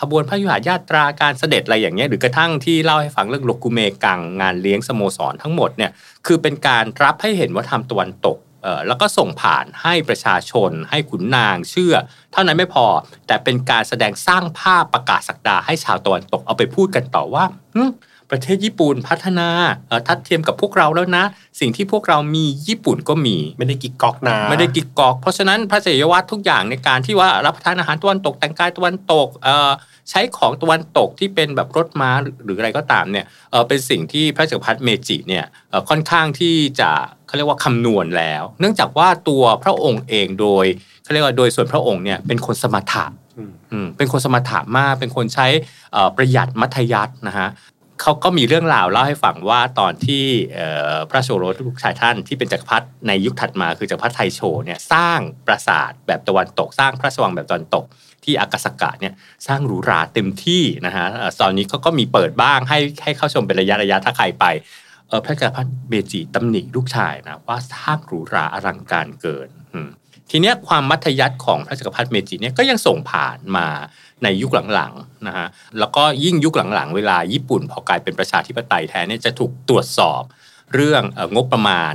ขบวนพระยุหญาตราการเสด็จอะไรอย่างเงี้ยหรือกระทั่งที่เล่าให้ฟังเรื่องลกุเมกังงานเลี้ยงสโมสรทั้งหมดเนี่ยคือเป็นการรับให้เห็นว่าทำตะวันตกแล้วก็ส่งผ่านให้ประชาชน ให้ขุนนางเชื่อ เท่านั้นไม่พอ แต่เป็นการแสดงสร้างภาพประกาศสักดาให้ชาวตะวันตกเอาไปพูดกันต่อว่า ประเทศญี่ปุ่นพัฒนาเอ่อทัดเทียมกับพวกเราแล้วนะ สิ่งที่พวกเรามีญี่ปุ่นก็มี ไม่ได้กิ๊กก๊อกนะไม่ได้กิกกอก เพราะฉะนั้นพระเจยวัตรทุกอย่างในการที่ว่ารับประทานอาหารตะวันตกแต่งกายตะวันตกเอ่อใช้ของตะวันตกที่เป็นแบบรถม้าหรือหรืออะไรก็ตามเนี่ยเออเป็นสิ่งที่พระจักรพรรดิเมจิเนี่ยเอ่อค่อนข้างที่จะเขาเรียกว่าคำนวณแล้ว เนื่องจากว่าตัวพระองค์เองโดยเขาเรียกว่าโดยส่วนพระองค์เนี่ยเป็นคนสมถะอืมอืมเป็นคนสมถะมาก เป็นคนใช้เอ่อประหยัดมัธยัสถ์นะฮะ เขาก็มีเรื่องราวเล่าให้ฟังว่าตอนที่พระโอรสลูกชายท่านที่เป็นจักรพรรดิในยุคถัดมาคือจักรพรรดิไทโชเนี่ยสร้างปราสาทแบบตะวันตก สร้างพระราชวังแบบตะวันตก ที่อากาซากะเนี่ยสร้างหรูหราเต็มที่นะฮะตอนนี้เขาก็มีเปิดบ้างให้ให้เข้าชมเป็นระยะระยะถ้าใครไปเออพระจักรพรรดิเมจิตำหนิลูกชายนะว่าสร้างหรูหราอลังการเกินทีเนี้ยความมัธยัสถ์ของพระจักรพรรดิเมจิเนี่ยก็ยังส่งผ่านมา ในยุคหลังๆนะฮะแล้วก็ยิ่งยุคหลังๆ เวลาญี่ปุ่นพอกลายเป็นประชาธิปไตยแท้เนี่ยจะถูกตรวจสอบเรื่องงบประมาณ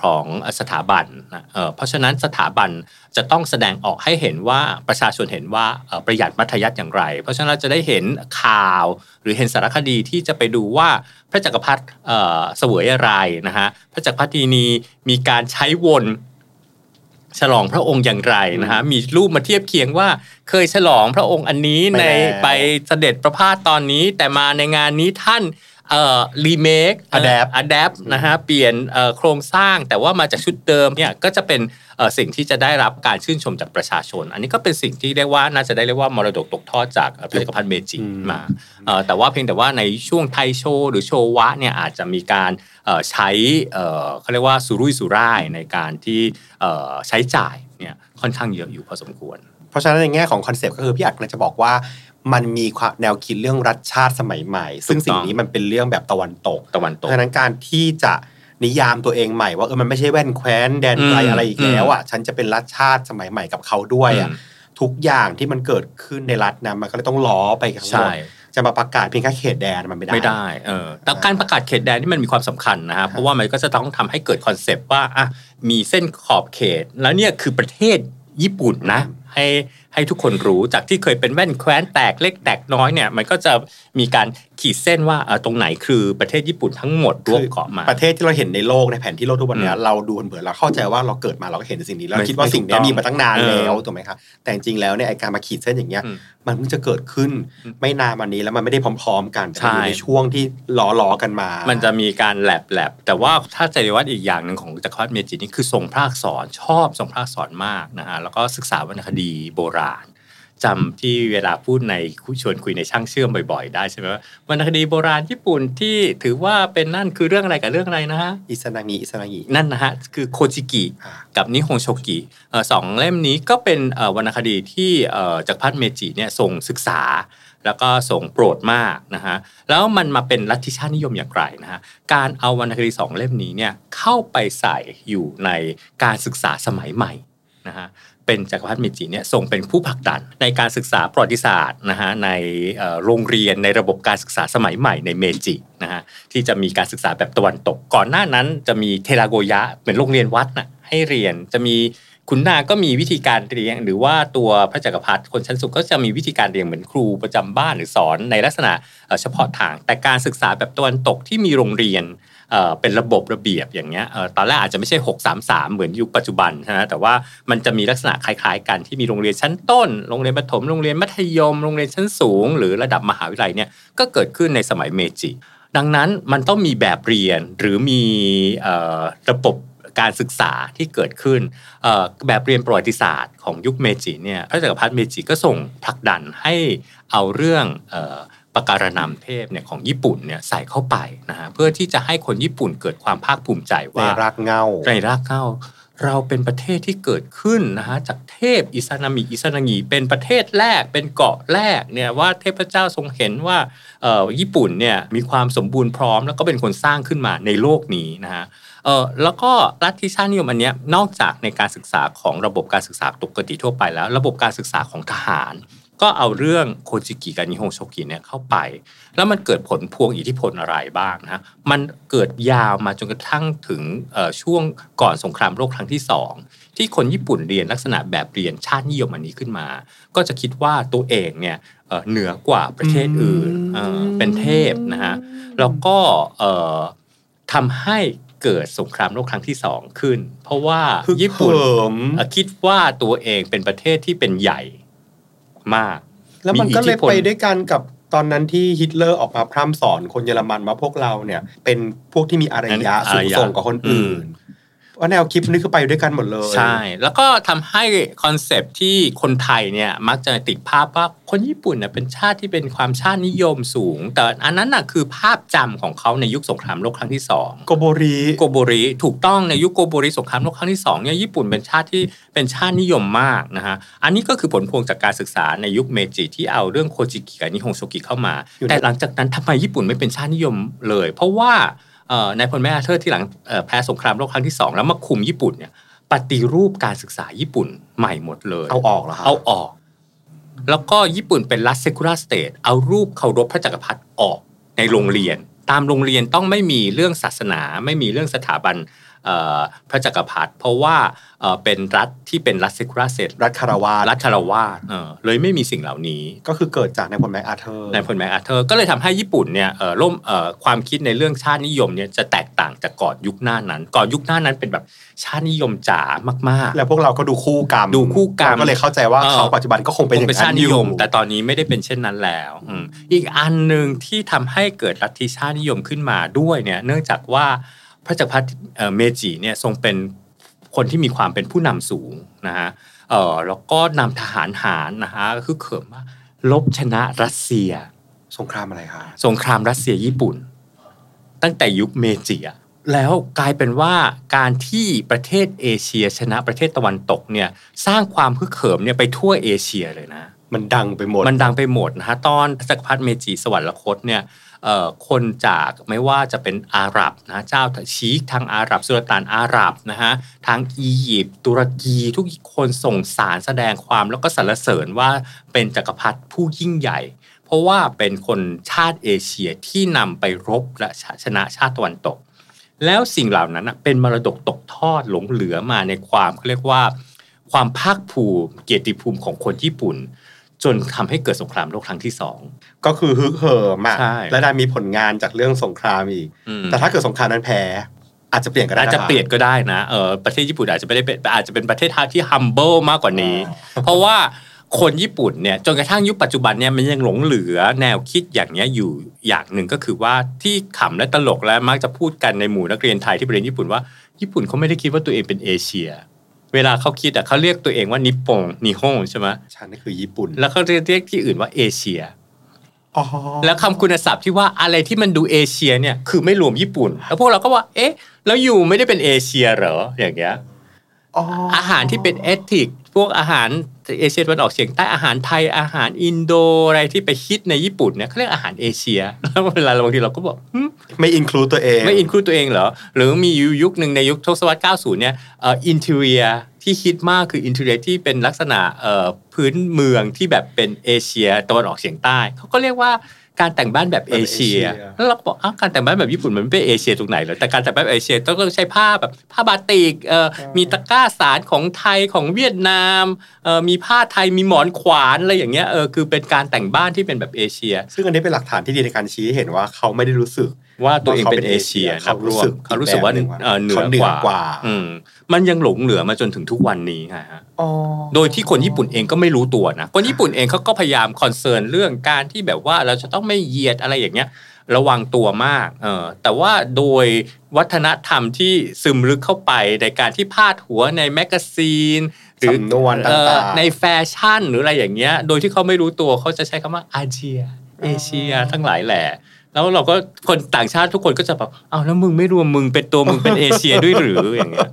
ของสถาบันนะเพราะฉะนั้นสถาบันจะต้องแสดงออกให้เห็นว่าประชาชนเห็นว่าประหยัดมัธยัติอย่างไร เพราะฉะนั้นจะได้เห็นข่าวหรือเห็นสารคดีที่จะไปดูว่าพระจักรพรรดิเสวยอะไรนะฮะพระจักรพรรดินีมีการใช้วน ฉลองพระองค์อย่างไรนะฮะมีรูปมาเทียบเคียงว่า เคยฉลองพระองค์อันนี้ไปในแล้วไปเสด็จประพาสตอนนี้ แต่มาในงานนี้ท่าน เอ่อรีเมค Adapt อะแดปนะฮะเปลี่ยนเอ่อโครงสร้างแต่ว่ามาจากชุดเดิมเนี่ยก็จะเป็นเอ่อสิ่งที่จะได้รับการชื่นชมจากประชาชน อันนี้ก็เป็นสิ่งที่เรียกว่าน่าจะได้เรียกว่ามรดกตกทอดจากเอ่อพระจักรพรรดิเมจิอืมมาเอ่อแต่ว่าเพียงแต่ว่าในช่วงไทโชว์หรือโชวะเนี่ยอาจจะมีการเอ่อใช้เอ่อเขาเรียกว่าสุรุ่ยสุร่ายในการที่เอ่อใช้จ่ายเนี่ยค่อนข้างเยอะอยู่พอสมควร เพราะฉะนั้นในแง่ของ concept ก็คือพี่อัดกำลังจะบอกว่า มันมีความแนวคิดเรื่องรัฐชาติสมัยใหม่ ซึ่งถูกต้องสิ่งนี้มันเป็นเรื่องแบบตะวันตกตะวันเพตกราะฉะนั้นการที่จะนิยามตัวเองใหม่ว่าเออมันไม่ใช่แว่นแคว้นแดนไกลอืมอะไรอีกแล้วอะฉันจะเป็นรัฐชาติสมัยใหม่กับเขาด้วยอะอืมทุกอย่างที่มันเกิดขึ้นในรัฐนะมันก็เลยต้องล้อไปทั้งหมใช่ดจะมาประกาศเพียงแค่เขตแดนมันไม่ได้ไม่ได้เออแต่การประกาศเขตแดนที่มันมีความสำคัญนะฮะเพราะว่ามันก็จะต้องทำให้เกิดคอนเซปต์ว่าอะมีเส้นขอบเขต แล้วเนี่ยคือประเทศญี่ปุ่นนะ ให้ ให้ทุกคนรู้จากที่เคยเป็นแว่นแคว้นแตกเล็กแตกน้อยเนี่ยมันก็จะมีการขีดเส้นว่าเอ่อตรงไหนคือประเทศญี่ปุ่นทั้งหมดรวมเกาะมา ประเทศที่เราเห็นในโลกในแผนที่โลกทุกวันเนี้ยอืมเราดูเผินๆเราเข้าใจว่าเราเกิดมาเราก็เห็นสิ่งนี้เราไม่คิดว่าไม่สิ่งเนี้ยถูกต้องมีมาตั้งนานเออแล้วถูกไหมครับแต่จริงๆแล้วเนี่ยไอการมาขีดเส้นอย่างเงี้ยอืมมันเพิ่งจะเกิดขึ้นอืมไม่นานมานี้แล้วมันไม่ได้พร้อม ๆกันแต่ใช่มันอยู่ในช่วงที่ล้อๆกันมา มันจะมีการ overlap แต่ว่าถ้าใจวัดอีกอย่างหนึ่งของจักรพรรดิเมจินี่คือทรงพระอักษรชอบทรงพระอักษรมากนะฮะแล้วก็ศึกษาวรรณคดีโบราณ จำที่เวลาพูดในคุยชวนคุยในช่างเชื่อมบ่อยๆ ได้ใช่ไหมว่าวรรณคดีโบราณญี่ปุ่นที่ถือว่าเป็นนั่นคือเรื่องอะไรกับเรื่องอะไรนะฮะอิสนางีอิสนางีนั่นนะฮะคือโคจิกิอ่ากับนิฮงโชกิเอ่อสองเล่มนี้ก็เป็นเอ่อวรรณคดีที่เอ่อจักรพรรดิเมจิเนี่ยทรงศึกษาแล้วก็ทรงโปรดมากนะฮะ แล้วมันมาเป็นลัทธิชาตินิยมอย่างไรนะฮะ การเอาวรรณคดีสองเล่มนี้เนี่ยเข้าไปใส่อยู่ในการศึกษาสมัยใหม่นะฮะ เป็นจักรพรรดิเมจิเนี่ยทรงเป็นผู้ผลักดันในการศึกษาประวัติศาสตร์นะฮะในโรงเรียนในระบบการศึกษาสมัยใหม่ในเมจินะฮะที่จะมีการศึกษาแบบตะวันตก ก่อนหน้านั้นจะมีเทราโกยะเหมือนโรงเรียนวัดน่ะให้เรียนจะมีขุนนางก็มีวิธีการเรียนหรือว่าตัวพระจักรพรรดิคนชั้นสูงก็จะมีวิธีการเรียนเหมือนครูประจำบ้านหรือสอนในลักษณะเอ่อเฉพาะทางแต่การศึกษาแบบตะวันตกที่มีโรงเรียน เป็นระบบระเบียบอย่างเงี้ยตอนแรกอาจจะไม่ใช่ 6 3 3 เหมือนยุคปัจจุบันนะแต่ว่ามันจะมีลักษณะคล้ายๆ กันที่มีโรงเรียนชั้นต้น โรงเรียนประถม โรงเรียนมัธยม โรงเรียนชั้นสูง หรือระดับมหาวิทยาลัยเนี่ยก็เกิดขึ้นในสมัยเมจิ ดังนั้นมันต้องมีแบบเรียนหรือมีระบบการศึกษาที่เกิดขึ้นแบบเรียนประวัติศาสตร์ของยุคเมจิเนี่ยพระจักรพรรดิเมจิก็ส่งผลักดันให้เอาเรื่องอ ปการนำเทพเนี่ยของญี่ปุ่นเนี่ยใส่เข้าไปนะฮะเพื่อที่จะให้คนญี่ปุ่นเกิดความภาคภูมิใจในว่ารากเหงาในรากเหง้าเราเป็นประเทศที่เกิดขึ้นนะฮะจากเทพอิซานามิอิซานางิเป็นประเทศแรกเป็นเกาะแรกเนี่ยว่าเทพเจ้าทรงเห็นว่าเอ่อญี่ปุ่นเนี่ยมีความสมบูรณ์พร้อม แล้วก็เป็นคนสร้างขึ้นมาในโลกนี้นะฮะเออแล้วก็ลัทธิชาตินิยมอันเนี้ยนอกจากในการศึกษาของระบบการศึกษาปกติทั่วไปแล้ว ระบบการศึกษาของทหาร ก็เอาเรื่องโคจิกิกับนิฮงโชกิเนี่ยเข้าไป แล้วมันเกิดผลพวงอิทธิพลอะไรบ้างนะฮะมันเกิดยาวมาจนกระทั่งถึงเอ่อช่วงก่อนสงครามโลกครั้งที่สองที่คนญี่ปุ่นเรียนลักษณะแบบเรียนชาตินิยมอันนี้ขึ้นมา ก็จะคิดว่าตัวเองเนี่ยเอ่อเหนือกว่าประเทศอื่นเอ่อเป็นเทพนะฮะแล้วก็เอ่อทำให้เกิดสงครามโลกครั้งที่สองขึ้น เพราะว่าฮึกญี่ปุ่นเหิมเอ่อคิดว่าตัวเองเป็นประเทศที่เป็นใหญ่ มาก แล้วมันก็เลยมีอิทธิพลไปด้วยกันกับตอนนั้นที่ฮิตเลอร์ออกมาพร่ำสอนคนเยอรมันว่าพวกเราเนี่ย เป็นพวกที่มีอารยะอารยะสูงส่งกว่าคนอื่น ว่าแนวคิดนี้คือไปด้วยกันหมดเลย ใช่ แล้วก็ทำให้ concept ที่คนไทยเนี่ยมักจะติดภาพว่าคนญี่ปุ่นเนี่ยเป็นชาติที่เป็นความชาตินิยมสูง แต่อันนั้นน่ะคือภาพจำของเขาในยุคสงครามโลกครั้งที่สองโกโบริโกโบริถูกต้องในยุคโกโบริสงครามโลกครั้งที่สองเนี่ยญี่ปุ่นเป็นชาติที่เป็นชาตินิยมมากนะฮะอันนี้ก็คือผลพวงจากการศึกษาในยุคเมจิที่เอาเรื่องโคจิกิกับนิฮงโชกิเข้ามา แต่หลังจากนั้นทำไมญี่ปุ่นไม่เป็นชาตินิยมเลย เพราะว่าเอ่อ นายพลแมคอาเธอร์ที่หลังเอ่อแพ้สงครามโลกครั้งที่สองแล้วมาคุมญี่ปุ่นเนี่ยปฏิรูปการศึกษาญี่ปุ่นใหม่หมดเลยเอาออกเหรอครับเอาออก แล้วก็ญี่ปุ่นเป็นรัฐ secular state เอารูปเคารพพระจักรพรรดิออกในโรงเรียน ตามโรงเรียนต้องไม่มีเรื่องศาสนา ไม่มีเรื่องสถาบันเอ่อ พระจักรพรรดิเพราะว่าเอ่อเป็นรัฐที่เป็นรัฐเซคุราเซตรัฐคารวาสรัฐคารวาสเออเลยไม่มีสิ่งเหล่านี้ ก็คือเกิดจากในพลแมคอาเธอร์ในพลแมคอาเธอร์ก็เลยทำให้ญี่ปุ่นเนี่ยเอ่อร่มเอ่อความคิดในเรื่องชาตินิยมเนี่ยจะแตกต่างจากก่อนยุคหน้านั้น ก่อนยุคหน้านั้นเป็นแบบชาตินิยมจ๋ามากๆ แล้วพวกเราก็ดูคู่กรรมดูคู่กรรมเราก็เลยเข้าใจว่าเออเขาปัจจุบันก็คงเป็นอย่างเป็นนั้ชานติอนิยยู่มแต่ตอนนี้ไม่ได้เป็นเช่นนั้นแล้วอืมอีกอันหนึ่งที่ทำให้เกิดลัทธิชาตินิยมขึ้นมาด้วยเนี่ยเนื่องจากว่า พระจักรพรรดิเอ่อเมจิเนี่ยทรงเป็นคนที่มีความเป็นผู้นำสูงนะฮะเออแล้วก็นำทหารหารนะฮะก็คือเขิมว่ารบชนะรัสเซีย สงครามอะไรคะสงครามรัสเซียญี่ปุ่น ตั้งแต่ยุคเมจิอะแล้วกลายเป็นว่าการที่ประเทศเอเชียชนะประเทศตะวันตกเนี่ยสร้างความฮึกเหิมเนี่ยไปทั่วเอเชียเลยนะ มันดังไปหมด มันดังไปหมดนะฮะตอนจักรพรรดิเมจิสวรรคตเนี่ยเอ่อ คนจากไม่ว่าจะเป็นอาหรับนะเจ้าชีคทางอาหรับสุลต่านอาหรับนะฮะทางอียิปต์ตุรกีทุกคนส่งสารแสดงความแล้วก็สรรเสริญว่าเป็นจักรพรรดิผู้ยิ่งใหญ่ เพราะว่าเป็นคนชาติเอเชียที่นำไปรบและชนะชาติตะวันตก แล้วสิ่งเหล่านั้นเป็นมรดกตกทอดหลงเหลือมาในความเขาเรียกว่า ความภาคภูมิเกียรติภูมิของคนญี่ปุ่น จนทำให้เกิดสงครามโลกครั้งที่สองก็คือฮึกเหิมอะใช่และได้มีผลงานจากเรื่องสงครามอีกอืมแต่ถ้าเกิดสงครามนั้นแพ้อาจจะเปลี่ยนก็ได้อาจจะคเปลี่ยนก็ได้นะเออประเทศญี่ปุ่นอาจจะไม่ได้เป็นอาจจะเป็นประเทศที่ humble มากกว่านี้ เพราะว่าคนญี่ปุ่นเนี่ยจนกระทั่งยุคปัจจุบันเนี่ยมันยังหลงเหลือแนวคิดอย่างเนี้ยอยู่อย่างหนึ่งก็คือว่าที่ขำและตลกและมักจะพูดกันในหมู่นักเรียนไทยที่ไปเรียนญี่ปุ่นว่า ญี่ปุ่นเขาไม่ได้คิดว่าตัวเองเป็นเอเชีย เวลาเขาคิดอะเขาเรียกตัวเองว่านิปปงนิฮงใช่ไหมฉันนี่คือญี่ปุ่น แล้วเขาเรียกที่อื่นว่าเอเชียอ๋อแล้วคำคุณศัพท์ที่ว่าอะไรที่มันดูเอเชียเนี่ยคือไม่รวมญี่ปุ่น แล้วพวกเราก็ว่า เอ๊ะ แล้ว you ไม่ได้เป็นเอเชียเหรออย่างเงี้ยอ๋ออาหารที่เป็น ethnic พวกอาหาร เอเชียตะวันออกเฉียงใต้อาหารไทยอาหารอินโดอะไรที่ไปฮิตในญี่ปุ่นเนี่ยเขาเรียกอาหารเอเชียแล้วเวลาเราบางทีเราก็บอกหึไม่ include ตัวเองไม่ include ตัวเองเหรอหรือมีอยู่ยุคหนึ่งในยุคทศวรรษ 90 เนี่ยเอ่อ interior ที่ฮิตมากคือ interior ที่เป็นลักษณะเอ่อพื้นเมืองที่แบบเป็นเอเชียตะวันออกเฉียงใต้เขาก็เรียกว่า การแต่งบ้านแบบเอเชีย แล้วเราก็บอกอ้าวการแต่งบ้านแบบญี่ปุ่นมันไม่เป็นเอเชียตรงไหนเหรอแต่การแต่งบ้านแบบเอเชียต้องใช้ผ้าแบบผ้าบาติกเอ่อมีตะกร้าสานของไทยของเวียดนามเอ่อมีผ้าไทยมีหมอนขวานอะไรอย่างเงี้ยเออคือเป็นการแต่งบ้านที่เป็นแบบเอเชีย ซึ่งอันนี้เป็นหลักฐานที่ดีในการชี้ให้เห็นว่าเขาไม่ได้รู้สึก ว่าตัวเองเป็นเอเชียเขารู้สึกเขารู้สึกว่าอีกแบบหนึ่งว่าเอ่อเขาเหนือกว่าเหนือกว่า อืมมันยังหลงเหลือมาจนถึงทุกวันนี้ฮะอ๋อโดยที่คนญี่ปุ่นเองก็ไม่รู้ตัวนะคนญี่ปุ่นเองเขาก็พยายาม concern เรื่องการที่แบบว่าเราจะต้องไม่เหยียดอะไรอย่างเงี้ย ระวังตัวมาก เออแต่ว่าโดยวัฒนธรรมที่ซึมลึกเข้าไปในการที่พาดหัวใน magazine หรือสำนวนเอ่อต่างๆในแฟชั่นหรืออะไรอย่างเงี้ย โดยที่เขาไม่รู้ตัวเขาจะใช้คำว่าアジア เอเชีย ทั้งหลายแหละ แล้วเราก็คนต่างชาติทุกคนก็จะแบบอ้าวแล้วมึงไม่รวมมึงเป็นตัวมึงเป็นเอเชียด้วยหรืออย่างเงี้ย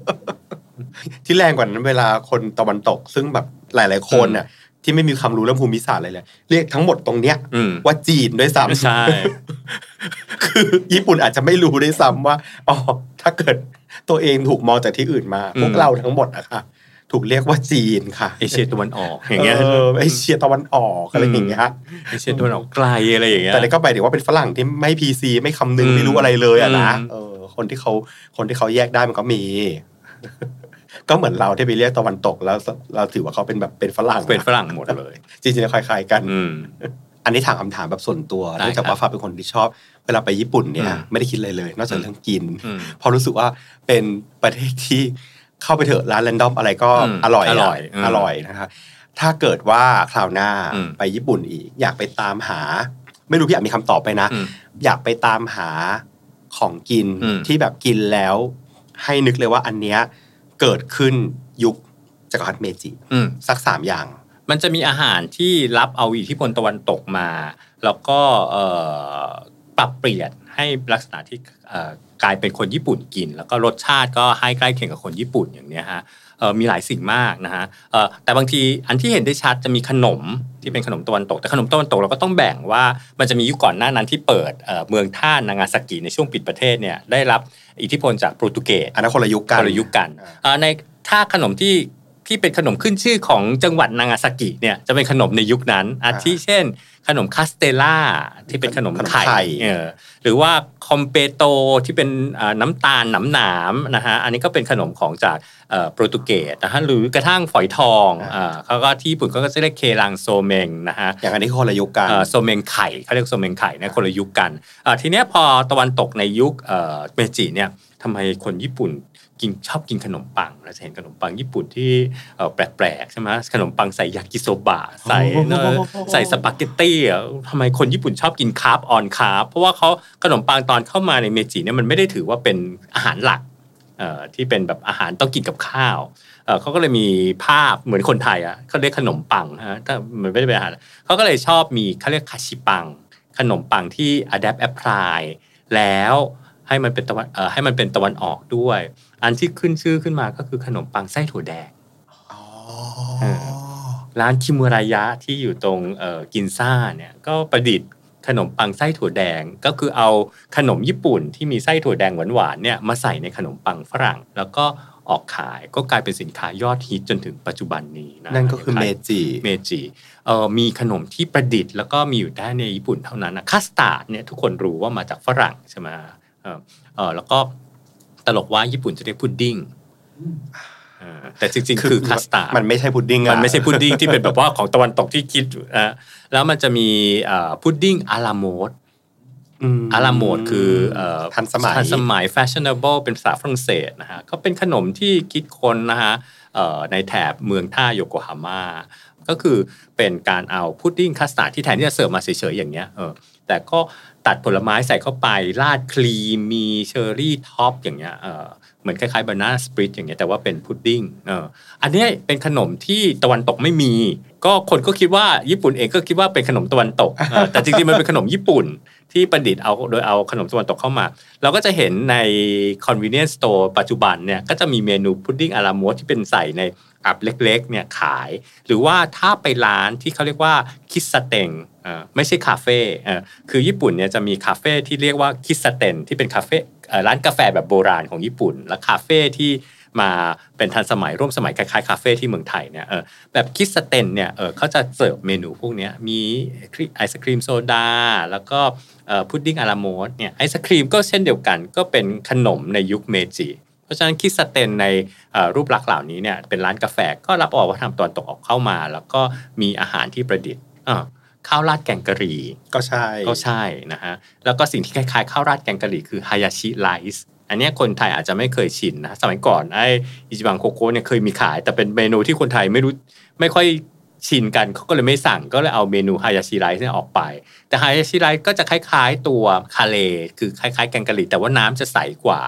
ที่แรงกว่านั้นเวลาคนตะวันตก ซึ่งแบบหลาย ๆ คนน่ะ ที่ไม่มีความรู้เรื่องภูมิศาสตร์อะไรเลยเรียกทั้งหมดตรงเนี้ยอืมว่าจีนด้วยซ้ำใช่คือญี่ปุ่นอาจจะไม่รู้ด้วยซ้ำว่าอ๋อถ้าเกิดตัวเองถูกมองจากที่อื่นมาอืมพวกเราทั้งหมดอะค่ะ ถูกเรียกว่าจีนค่ะเอเชียตะวันออกอย่างเงี้ยเออเอเชียตะวันออกอะไรอย่างเงี้ยเอเชียตะวันออกไกลอะไรอย่างเงี้ยแต่นี่ก็ไปถึงว่าเป็นฝรั่งที่ไม่พีซีไม่คำนึงอืมไม่รู้อะไรเลยอะนะอืมเออคนที่เขาคนที่เขาแยกได้มันก็มี ก็เหมือนเราที่ไปเรียกตะวันตกแล้ว เราถือว่าเขาเป็นแบบเป็นฝรั่งเป็นฝรั่งหมดเลย จริงๆคล้ายๆกันอืมอันนี้ถามคำถามแบบส่วนตัวได้เนื่องจากครับว่าฟ้าเป็นคนที่ชอบ เวลาไปญี่ปุ่นเนี่ยอืมไม่ได้คิดอะไรเลย นอกจากอืมเรื่องกินอืมเพอรู้สึกว่าเป็นประเทศที่ เข้าไปเถอะร้านแรนดอมอะไรก็อืมอร่อยะอร่อยอืมอร่อยนะครับถ้าเกิดว่าคราวหน้าอืมไปญี่ปุ่นอีก อยากไปตามหา ไม่รู้พี่อาจมีคำตอบไปนะอืมอยากไปตามหาของกินอืมที่แบบกินแล้ว ให้นึกเลยว่าอันเนี้ยเกิดขึ้นยุคจักรพรรดิเมจิอืมสักสามอย่าง มันจะมีอาหารที่รับเอาอิทธิพลตะวันตกมา แล้วก็เอ่อปรับเปลี่ยน ให้ลักษณะที่เอ่อกลายเป็นคนญี่ปุ่นกิน แล้วก็รสชาติก็ให้ใกล้เคียงกับคนญี่ปุ่นอย่างเนี้ยฮะเอ่อมีหลายสิ่งมากนะฮะเอ่อแต่บางทีอันที่เห็นได้ชัดจะมีขนมที่เป็นขนมตะวันตก แต่ขนมตะวันตกเราก็ต้องแบ่งว่ามันจะมียุคก่อนหน้านั้นที่เปิดเอ่อเมืองท่านางาซากิในช่วงปิดประเทศเนี่ยได้รับอิทธิพลจากโปรตุเกสอันนั้นคนละยุคกันคนละยุคกันอ่าเอ่อในถ้าขนมที่ ที่เป็นขนมขึ้นชื่อของจังหวัดนางาซากิเนี่ยจะเป็นขนมในยุคนั้น อาทิเช่น ขนมคาสเตล่าที่เป็นขนมขนมไข่ไข่เออหรือว่าคอมเปโตที่เป็นอ่าน้ำตาลหนามหนามๆนะฮะอันนี้ก็เป็นขนมของจากเอ่อโปรตุเกสนะฮะหรือกระทั่งฝอยทองอ่าเขาก็ที่ญี่ปุ่นเขาก็จะเรียกเครังโซเมงนะฮะอย่างอันนี้คนละยุคกันเอ่อโซเมงไข่เขาเรียกโซเมงไข่นะคนละยุคกันเอ่อทีเนี้ยพอตะวันตกในยุคเอ่อเมจิเนี่ยทำไมคนญี่ปุ่น กินชอบกินขนมปังเราจะเห็นขนมปังญี่ปุ่นที่เอ่อแปลกๆใช่ไหมขนมปังใส่ยากิโซบะใส่เนอะใส่สปาเกตตี้อะทำไมคนญี่ปุ่นชอบกินคาร์บออนคาร์บเพราะว่าเขาขนมปังตอนเข้ามาในเมจิเนี่ยมันไม่ได้ถือว่าเป็นอาหารหลักเอ่อที่เป็นแบบอาหารต้องกินกับข้าวเอ่อเขาก็เลยมีภาพเหมือนคนไทยอะเขาเรียกขนมปังฮะถ้ามันไม่ได้เป็นอาหารเขาก็เลยชอบมีเขาเรียกคาชิปัง ขนมปังที่ adapt apply แล้ว ให้มันเป็นตะวันเอ่อให้มันเป็นตะวันออกด้วย อันที่ขึ้นชื่อขึ้นมาก็คือขนมปังไส้ถั่วแดงเออร้านคิมูรายะที่อยู่ตรงเอ่อกินซ่าเนี่ยก็ประดิษฐ์ขนมปังไส้ถั่วแดงก็คือเอาขนมญี่ปุ่นที่มีไส้ถั่วแดงหวานๆเนี่ยมาใส่ในขนมปังฝรั่ง แล้วก็ออกขายก็กลายเป็นสินค้ายอดฮิตจนถึงปัจจุบันนี้นะนั่นก็คือเมจิเมจิเอ่อมีขนมที่ประดิษฐ์แล้วก็มีอยู่ได้ในญี่ปุ่นเท่านั้นนะคัสตาร์ดเนี่ยทุกคนรู้ว่ามาจากฝรั่งใช่ไหม เออเออแล้วก็ตลกว่าญี่ปุ่นจะเรียกพุดดิ้งเออแต่จริงๆ คือคัสตาร์ดมันไม่ใช่พุดดิ้งอะมันไม่ใช่พุดดิ้งที่เป็นแบบว่าของตะวันตกที่คิดอะแล้วมันจะมีเอ่อพุดดิ้ง à la mode à la mode คือเอ่อทันสมัยทันสมัย fashionable เป็นภาษาฝรั่งเศสนะฮะก็เป็นขนมที่คิดค้นนะฮะเอ่อในแถบเมืองท่าโยโกฮาม่าก็คือเป็นการเอาพุดดิ้งคัสตาร์ดที่แทนที่จะเสิร์ฟมาเฉยๆอย่างเงี้ยเออแต่ก็ ตัดผลไม้ใส่เข้าไป ราดครีมมีเชอร์รี่ top อย่างเงี้ยเออเหมือนคล้ายๆ banana split อย่างเงี้ยแต่ว่าเป็นพุดดิ้งเอออันนี้เป็นขนมที่ตะวันตกไม่มี ก็คนก็คิดว่าญี่ปุ่นเองก็คิดว่าเป็นขนมตะวันตกแต่จริงๆมันเป็นขนมญี่ปุ่นที่ประดิษฐ์เอาโดยเอาขนมตะวันตกเข้ามา เราก็จะเห็นใน convenience store ปัจจุบันเนี่ยก็จะมีเมนูพุดดิ้ง à la mode ที่เป็นใส่ใน อับเล็กๆเนี่ยขาย หรือว่าถ้าไปร้านที่เขาเรียกว่า喫茶店 ไม่ใช่คาเฟ่คือญี่ปุ่นเนี่ยจะมีคาเฟ่ที่เรียกว่า 喫茶店 ที่เป็นคาเฟ่ร้านกาแฟแบบโบราณของญี่ปุ่น และคาเฟ่ที่มาเป็นทันสมัยร่วมสมัยคล้ายๆคาเฟ่ที่เมืองไทยเนี่ยแบบ 喫茶店 เนี่ยเขาจะเสิร์ฟเมนูพวกนี้มีไอศครีมโซดาแล้วก็พุดดิ้ง à la mode เนี่ยไอศครีมก็เช่นเดียวกันก็เป็นขนมในยุคเมจิ ราะฉะนั้นคิสเตนในเอ่อรูปลักษณ์เหล่านี้เนี่ยเป็นร้านกาแฟก็รับออกว่าทำตอนตกออกเข้ามา แล้วก็มีอาหารที่ประดิษฐ์อ่าข้าวราดแกงกะหรี่ก็ใช่ก็ใช่นะฮะแล้วก็สิ่งที่คล้ายๆข้าวราดแกงกะหรี่คือฮายาชิไรซ์อันเนี้ยคนไทยอาจจะไม่เคยชินนะสมัยก่อนไอ้อิจิบังโคโค่เนี่ยเคยมีขาย แต่เป็นเมนูที่คนไทยไม่รู้ไม่ค่อยชินกันเขาก็เลยไม่สั่งก็เลยเอาเมนูฮายาชิไรซ์เนี่ยออกไป แต่ฮายาชิไรซ์ก็จะคล้ายๆตัวคาเลคือคล้ายๆแกงกะหรี่แต่ว่าน้ำจะใสกว่า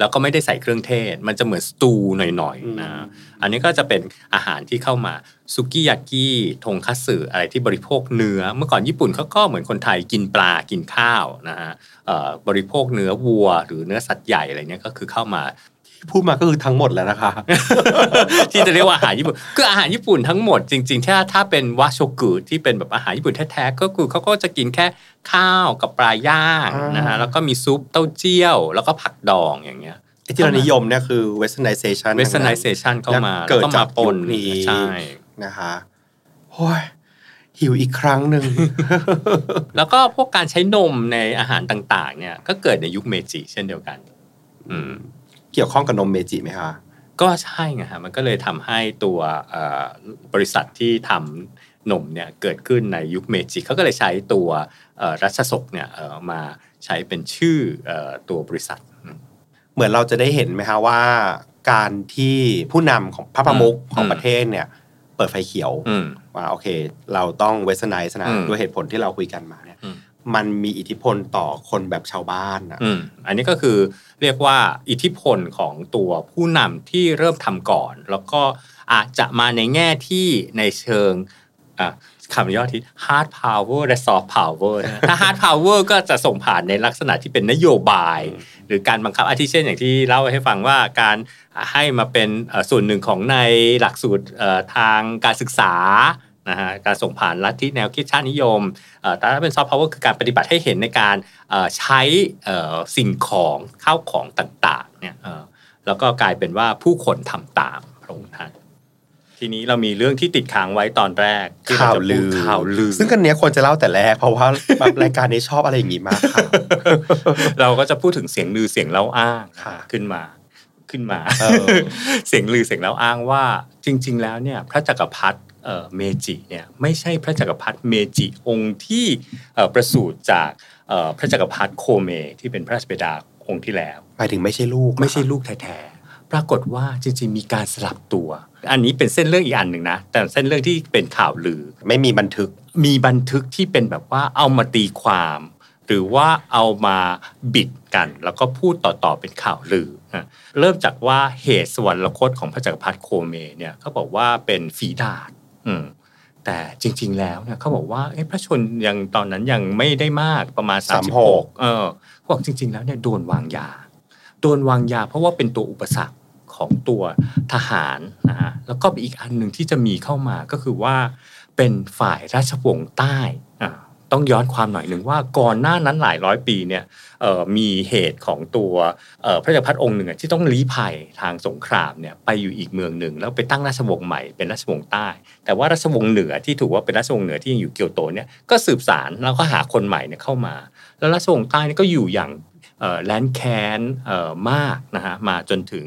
แล้วก็ไม่ได้ใส่เครื่องเทศ มันจะเหมือนสตูหน่อยๆนะอันนี้ก็จะเป็นอาหารที่เข้ามาซุกิยากิทงคัตสึอะไรที่บริโภคเนื้อ เมื่อก่อนญี่ปุ่นเขาก็เหมือนคนไทยกินปลากินข้าวนะฮะเอ่อบริโภคเนื้อวัว หรือเนื้อสัตว์ใหญ่อะไรเนี้ยก็คือเข้ามา พูดมาก็คือทั้งหมดแล้วนะคะ ที่จะเรียกว่าอาหารญี่ปุ่นคืออาหารญี่ปุ่นทั้งหมดจริง ๆ ถ้าถ้าเป็นวาโชกุที่เป็นแบบอาหารญี่ปุ่นแท้ๆก็คือเขาก็จะกินแค่ข้าวกับปลาย่างอ่านนะฮะแล้วก็มีซุปเต้าเจี้ยว แล้วก็ผักดองอย่างเงี้ยไอ้ที่เรานิยมเนี่ยคือ westernization เวสเ r ร์ไนเซชันเข้ามาเกิดแล้วก็จากมาปนยุคนี้ใช่นะคะโอ้ยหิวอีกครั้งหนึ่ง แล้วก็พวกการใช้นมในอาหารต่าง ๆ เนี่ย ก็เกิดในยุคเมจิเช่นเดียวกัน อืม เกี่ยวข้องกับนมเมจิไหมคะก็ใช่ไงฮะมันก็เลยทำให้ตัวเอ่อบริษัทที่ทำนมเนี่ยเกิดขึ้นในยุคเมจิเขาก็เลยใช้ตัวเอ่อรัชสกเนี่ยเอ่อมาใช้เป็นชื่อเอ่อตัวบริษัทอืมเหมือนเราจะได้เห็นไหมคะว่าการที่ผู้นำของพระประมุขของอืมประเทศเนี่ยเปิดไฟเขียวอืมว่าโอเค เราต้อง westernize นะอืมด้วยเหตุผลที่เราคุยกันมาเนี่ยอื มมันมีอิทธิพลต่อคนแบบชาวบ้านอะอืมอันนี้ก็คือเรียกว่าอิทธิพลของตัวผู้นำที่เริ่มทำก่อน แล้วก็อาจจะมาในแง่ที่ในเชิงอะคำย่อที่ hard power และ soft power นะถ้า hard power ก็จะส่งผ่านในลักษณะที่เป็นนโยบาย หรือการบังคับอาทิเช่นอย่างที่เล่าให้ฟังว่าการให้มาเป็นเอ่อส่วนหนึ่งของในหลักสูตรเอ่อทางการศึกษา นะฮะการส่งผ่านลัทธิแนวคิดชาตินิยมเอ่อแต่ถ้าเป็นซอฟต์พาวเวอร์คือการปฏิบัติให้เห็นในการเอ่อใช้เอ่อสิ่งของข้าวของต่างๆเนี่ยเอ่อแล้วก็กลายเป็นว่าผู้คนทำตามพระองค์ท่านทีนี้เรามีเรื่องที่ติดค้างไว้ตอนแรกที่เรข่าวจะพูลืดอข่าวลือ ซึ่งกันเนี้ยควรจะเล่าแต่แรก เพราะว่าแบบรายการนี้ชอบอะไรอย่างงี้มากค่ะเราก็จะพูดถึงเสียงลือเสียงเล่าอ้างค่ะขึ้นมาขึ้นมาเออเสียงลือเสียงเล่าอ้างว่า จริง ๆ แล้วเนี่ย พระจักรพรรดิ เอ่อเมจิเนี่ยไม่ใช่พระจักรพรรดิเมจิองค์ที่เอ่อประสูติจากเอ่อพระจักรพรรดิโคเมที่เป็นพระราชบิดาองค์ที่แล้วหมายถึงไม่ใช่ลูกไม่ใช่ลูกแท้ๆปรากฏว่าจริงๆมีการสลับตัว อันนี้เป็นเส้นเรื่องอีกอันหนึ่งนะแต่เส้นเรื่องที่เป็นข่าวลือไม่มีบันทึกมีบันทึกที่เป็นแบบว่าเอามาตีความ หรือว่าเอามาบิดกัน แล้วก็พูดต่อๆเป็นข่าวลือนะเริ่มจากว่าเหตุสวรรคตของพระจักรพรรดิโคเมเนี่ยเขาบอกว่าเป็นฝีดาษ อืมแต่จริง ๆ แล้วเนี่ยเขาบอกว่าเอ๊ะพระชนยังตอนนั้นยังไม่ได้มากประมาณ 36เออเขาบอกจริง ๆ แล้วเนี่ยโดนวางยา โดนวางยาเพราะว่าเป็นตัวอุปสรรคของตัวทหารนะฮะแล้วก็อีกอันหนึ่งที่จะมีเข้ามาก็คือว่าเป็นฝ่ายราชวงศ์ใต้อ่า ต้องย้อนความหน่อยหนึ่งว่าก่อนหน้านั้นหลายร้อยปีเนี่ยมีเหตุของตัวพระเจักรพรรดิองค์หนึ่งที่ต้องลี้ภัยทางสงครามเนี่ยไปอยู่อีกเมืองหนึ่งแล้วไปตั้งราชวงศ์ใหม่เป็นราชวงศ์ใต้ แต่ว่าราชวงศ์เหนือที่ถือว่าเป็นราชวงศ์เหนือที่ยังอยู่เกียวโตเนี่ยก็สืบสารแล้วก็หาคนใหม่เนี่ยเข้ามา แล้วราชวงศ์ใต้นี่ก็อยู่อย่างแลนด์แคนมากนะฮะมาจนถึง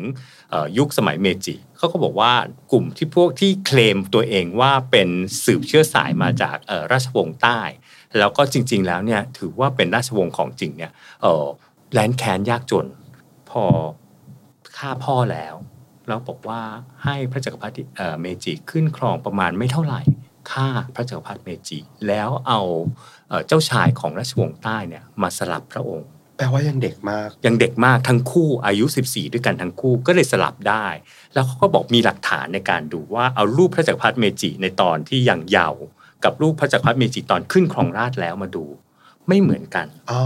ยุคสมัยเมจิเขาก็บอกว่ากลุ่มที่พวกที่เคลมตัวเองว่าเป็นสืบเชื้อสายมาจากราชวงศ์ใต้ แล้วก็จริง ๆ แล้วเนี่ยถือว่าเป็นราชวงศ์ของจริงเนี่ยเอ่อแลนด์แคนยากจน พอฆ่าพ่อแล้วแล้วบอกว่าให้พระจักรพรรดิเอ่อเมจิขึ้นครองประมาณไม่เท่าไหร่ฆ่าพระจักรพรรดิเมจิ แล้วเอาเอ่อเจ้าชายของราชวงศ์ใต้เนี่ยมาสลับพระองค์ แปลว่ายังเด็กมาก ยังเด็กมากทั้งคู่อายุ 14 ด้วยกันทั้งคู่ก็เลยสลับได้ แล้วเขาก็บอกมีหลักฐานในการดูว่าเอารูปพระจักรพรรดิเมจิในตอนที่ยังเยาว์ กับรูปพระจักรพรรดิเมจิตอนขึ้นครองราชย์แล้วมาดูไม่เหมือนกันอ๋อ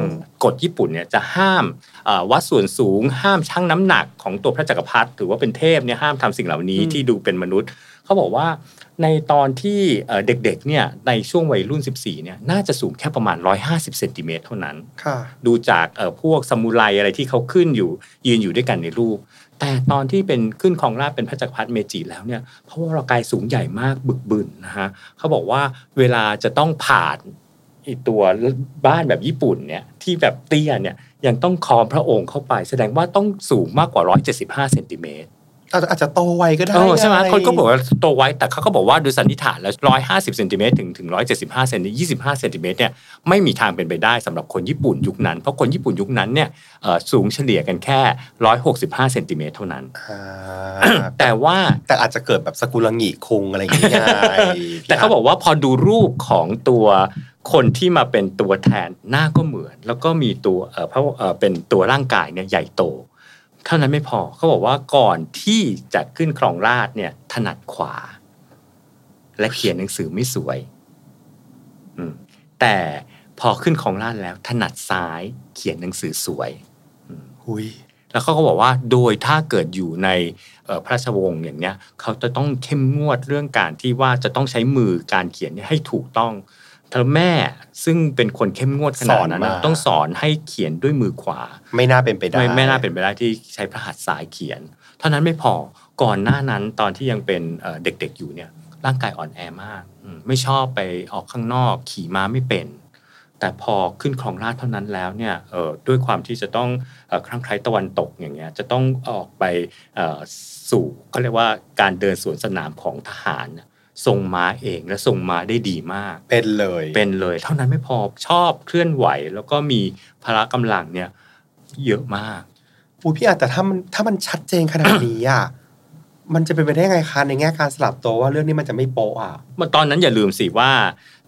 อมกฎญี่ปุ่นเนี่ยจะห้ามเอ่อวัดส่วนสูง ห้ามชั่งน้ำหนักของตัวพระจักรพรรดิถือว่าเป็นเทพเนี่ยห้ามทำสิ่งเหล่านี้ที่ดูเป็นมนุษย์ เขาบอกว่าในตอนที่เอ่อเด็กๆเนี่ยในช่วงวัยรุ่น 14เนี่ยน่าจะสูงแค่ประมาณ 150เซนติเมตรเท่านั้นค่ะดูจากเอ่อพวกซามูไรอะไรที่เขาขึ้นอยู่ยืนอยู่ด้วยกันในรูป แต่ตอนที่เป็นขึ้นของราชเป็นพระจักรพรรดิเมจิแล้วเนี่ยเพราะว่าเรากายสูงใหญ่มากบึกบึนนะฮะเขาบอกว่าเวลาจะต้องผ่านอีตัวบ้านแบบญี่ปุ่นเนี่ยที่แบบเตี้ยเนี่ยยังต้องคอมพระองค์เข้าไป แสดงว่าต้องสูงมากกว่า 175เซนติเมตร อาจจะอาจจะโตไวก็ได้เออใช่ไหมงคนก็บอกว่าโตไว้แต่เขาก็บอกว่าโดยสันนิษฐานแล้วร้อยห้าสิบเซนติเมตรถึงถึงร้อยเจ็ดสิบห้าเซนยี่สิบห้าเซนติเมตรเนี่ยไม่มีทางเป็นไปได้สำหรับคนญี่ปุ่นยุคนั้น เพราะคนญี่ปุ่นยุคนั้นเนี่ยเอ่อสูงเฉลี่ยกันแค่ร้อยหกสิบห้าเซนติเมตรเท่านั้นอ่าแต่ว่าแต่อาจจะเกิดแบบสกุลงิคงอะไรอย่างเงี้ยแต่เขาบอกว่าพอดูรูปของตัวคนที่มาเป็นตัวแทนหน้าก็เหมือน แล้วก็มีตัวเอ่อเพราะเอ่อเป็นตัวร่างกายเนี่ยใหญ่โต เท่านั้นไม่พอเขาบอกว่าก่อนที่จะขึ้นครองราชย์เนี่ยถนัดขวา และเขียนหนังสือไม่สวยอืมแต่พอขึ้นครองราชย์แล้ว ถนัดซ้ายเขียนหนังสือสวยหุยแล้วเขาก็บอกว่าโดยถ้าเกิดอยู่ในเอ่อพระราชวงศ์อย่างเนี้ยเขาจะต้องเข้มงวดเรื่องการที่ว่าจะต้องใช้มือการเขียนเนี่ยให้ถูกต้อง แล้วแม่ซึ่งเป็นคนเข้มงวดขนาดนั้นนะต้องสอนให้เขียนด้วยมือขวา ไม่น่าเป็นไปได้ไม่ไม่น่าเป็นไปได้ที่ใช้พระหัตถ์ซ้ายเขียน เท่านั้นไม่พอก่อนหน้านั้นตอนที่ยังเป็นเอ่อเด็กๆอยู่เนี่ยร่างกายอ่อนแอมากอืมไม่ชอบไปออกข้างนอกขี่ม้าไม่เป็น แต่พอขึ้นครองราชย์เท่านั้นแล้วเนี่ยเอ่อด้วยความที่จะต้องเอ่อครั้งใครตะวันตกอย่างเงี้ยจะต้องออกไปเอ่อสู่ก็เรียกว่าการเดินสวนสนามของทหาร น่ะทรงม้าเองและทรงม้าได้ดีมาก เป็นเลย เป็นเลย เท่านั้นไม่พอชอบเคลื่อนไหว แล้วก็มีพละกำลังเนี่ยเยอะมากอูพี่อาจแต่ถ้ามันถ้ามันชัดเจนขนาดนี้อะ มันจะเป็นไปได้ไงคะในแง่การสลับตัวว่าเรื่องนี้มันจะไม่โปะอะเมื่อตอนนั้นอย่าลืมสิว่า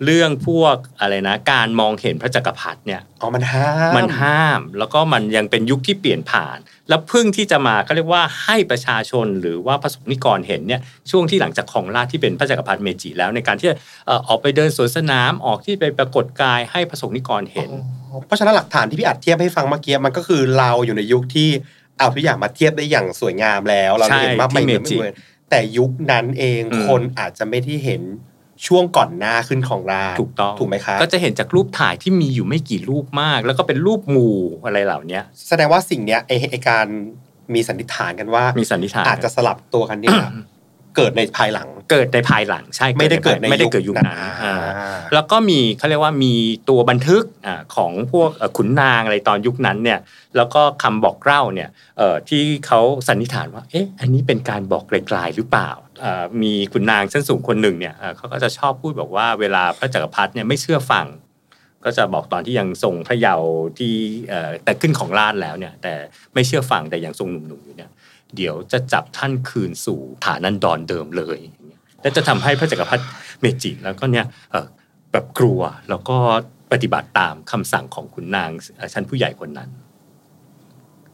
เรื่องพวกอะไรนะ การมองเห็นพระจักรพรรดิเนี่ยอ๋อมันห้ามมันห้าม แล้วก็มันยังเป็นยุคที่เปลี่ยนผ่าน แล้วเพิ่งที่จะมาก็เรียกว่าให้ประชาชนหรือว่าประสบนิกรเห็นเนี่ยช่วงที่หลังจากของราชย์ที่เป็นพระจักรพรรดิเมจิแล้วในการที่จะเอ่อออกไปเดินสวนสนามออกที่ไปปรากฏกายให้ประสบนิกรเห็นอ๋อเพราะฉะนั้นหลักฐานที่พี่อัดเทียบให้ฟังเมื่อกี้มันก็คือเราอยู่ในยุคที่ เอาทุกอย่างมาเทียบได้อย่างสวยงามแล้ว เราใช่เห็นว่าที่ไม่เหมือนเมจิไม่เหมือนแต่ยุคนั้นเองอืมคนอาจจะไม่ได้เห็นช่วงก่อนหน้าขึ้นของราชย์ถูกต้องถูกไหมคะก็จะเห็นจากรูปถ่ายที่มีอยู่ไม่กี่รูปมาก แล้วก็เป็นรูปหมู่อะไรเหล่านี้แสดงว่าสิ่งเนี้ยไอไอการมีสันนิษฐานกันว่ามีสันนิษฐานอาจจะสลับตัวกันเนี่ย เกิดในภายหลัง เกิดในภายหลังใช่ไม่ได้เกิดในไม่ได้ยุคเกิดยุคนั้นนั้นอ่าอ่าแล้วก็มีเขาเรียกว่ามีตัวบันทึกอ่าของพวกเอ่อขุนนางอะไรตอนยุคนั้นเนี่ยแล้วก็คำบอกเล่าเนี่ยเอ่อที่เขาสันนิษฐานว่าเอ๊ะอันนี้เป็นการบอกไกลๆหรือเปล่าอ่ามีขุนนางชั้นสูงคนหนึ่งเนี่ยเอ่อเขาก็จะชอบพูดบอกว่าเวลาพระจักรพรรดิเนี่ยไม่เชื่อฟังก็จะบอกตอนที่ยังทรงพระเยาว์ที่เอ่อแต่ขึ้นของราชย์แล้วเนี่ยแต่ไม่เชื่อฟังแต่ยังทรงหนุ่มๆอยู่เนี่ย เดี๋ยวจะจับท่านคืนสู่ฐานันดรเดิมเลยอย่างเงี้ยและจะทำให้พระจักรพรรดิเมจิแล้วก็เนี่ยเอ่อแบบกลัวแล้วก็ปฏิบัติตามคำสั่งของขุนนางเอ่อชั้นผู้ใหญ่คนนั้น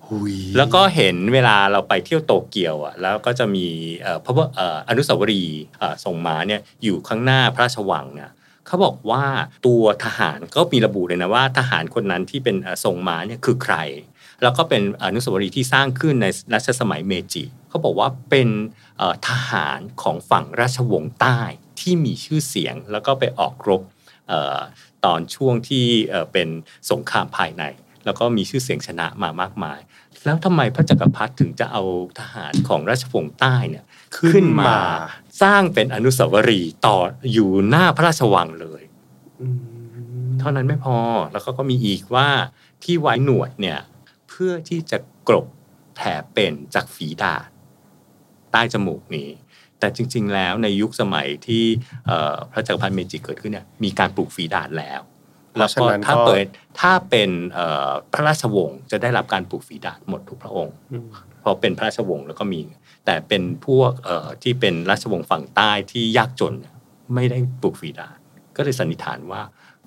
หุยแล้วก็เห็นเวลาเราไปเที่ยวโตเกียวอะแล้วก็จะมีเอ่อพระว่าเอ่ออนุสาวรีย์เอ่อทรงม้าเนี่ยอยู่ข้างหน้าพระราชวังเนี่ยเขาบอกว่าตัวทหารก็มีระบุเลยนะว่า ทหารคนนั้นที่เป็นเอ่อทรงม้าเนี่ยคือใคร แล้วก็เป็นอนุสาวรีย์ที่สร้างขึ้นในรัชสมัยเมจิเขาบอกว่าเป็นเอ่อทหารของฝั่งราชวงศ์ใต้ที่มีชื่อเสียง แล้วก็ไปออกรบเอ่อตอนช่วงที่เอ่อเป็นสงครามภายใน แล้วก็มีชื่อเสียงชนะมามากมาย แล้วทำไมพระจักรพรรดิถึงจะเอาทหารของราชวงศ์ใต้เนี่ยขึ้นมาสร้างเป็นอนุสาวรีย์ต่ออยู่หน้าพระราชวังเลยอืมเท่านั้นไม่พอแล้วก็ก็มีอีกว่าที่ไว้หนวดเนี่ย เพื่อที่จะกลบแผลเป็นจากฝีดาษใต้จมูกนี้ แต่จริง ๆ แล้วในยุคสมัยที่เอ่อพระจักรพรรดิเมจิเกิดขึ้นเนี่ยมีการปลูกฝีดาษแล้วเพราะฉะนั้นถ้าก็เปิดถ้าเป็นเอ่อพระราชวงศ์จะได้รับการปลูกฝีดาษหมดทุกพระองค์อืมเพราะเป็นพระราชวงศ์แล้วก็มี แต่เป็นพวกเอ่อที่เป็นราชวงศ์ฝั่งใต้ที่ยากจนเนี่ยไม่ได้ปลูกฝีดาษก็เลยสันนิษฐานว่า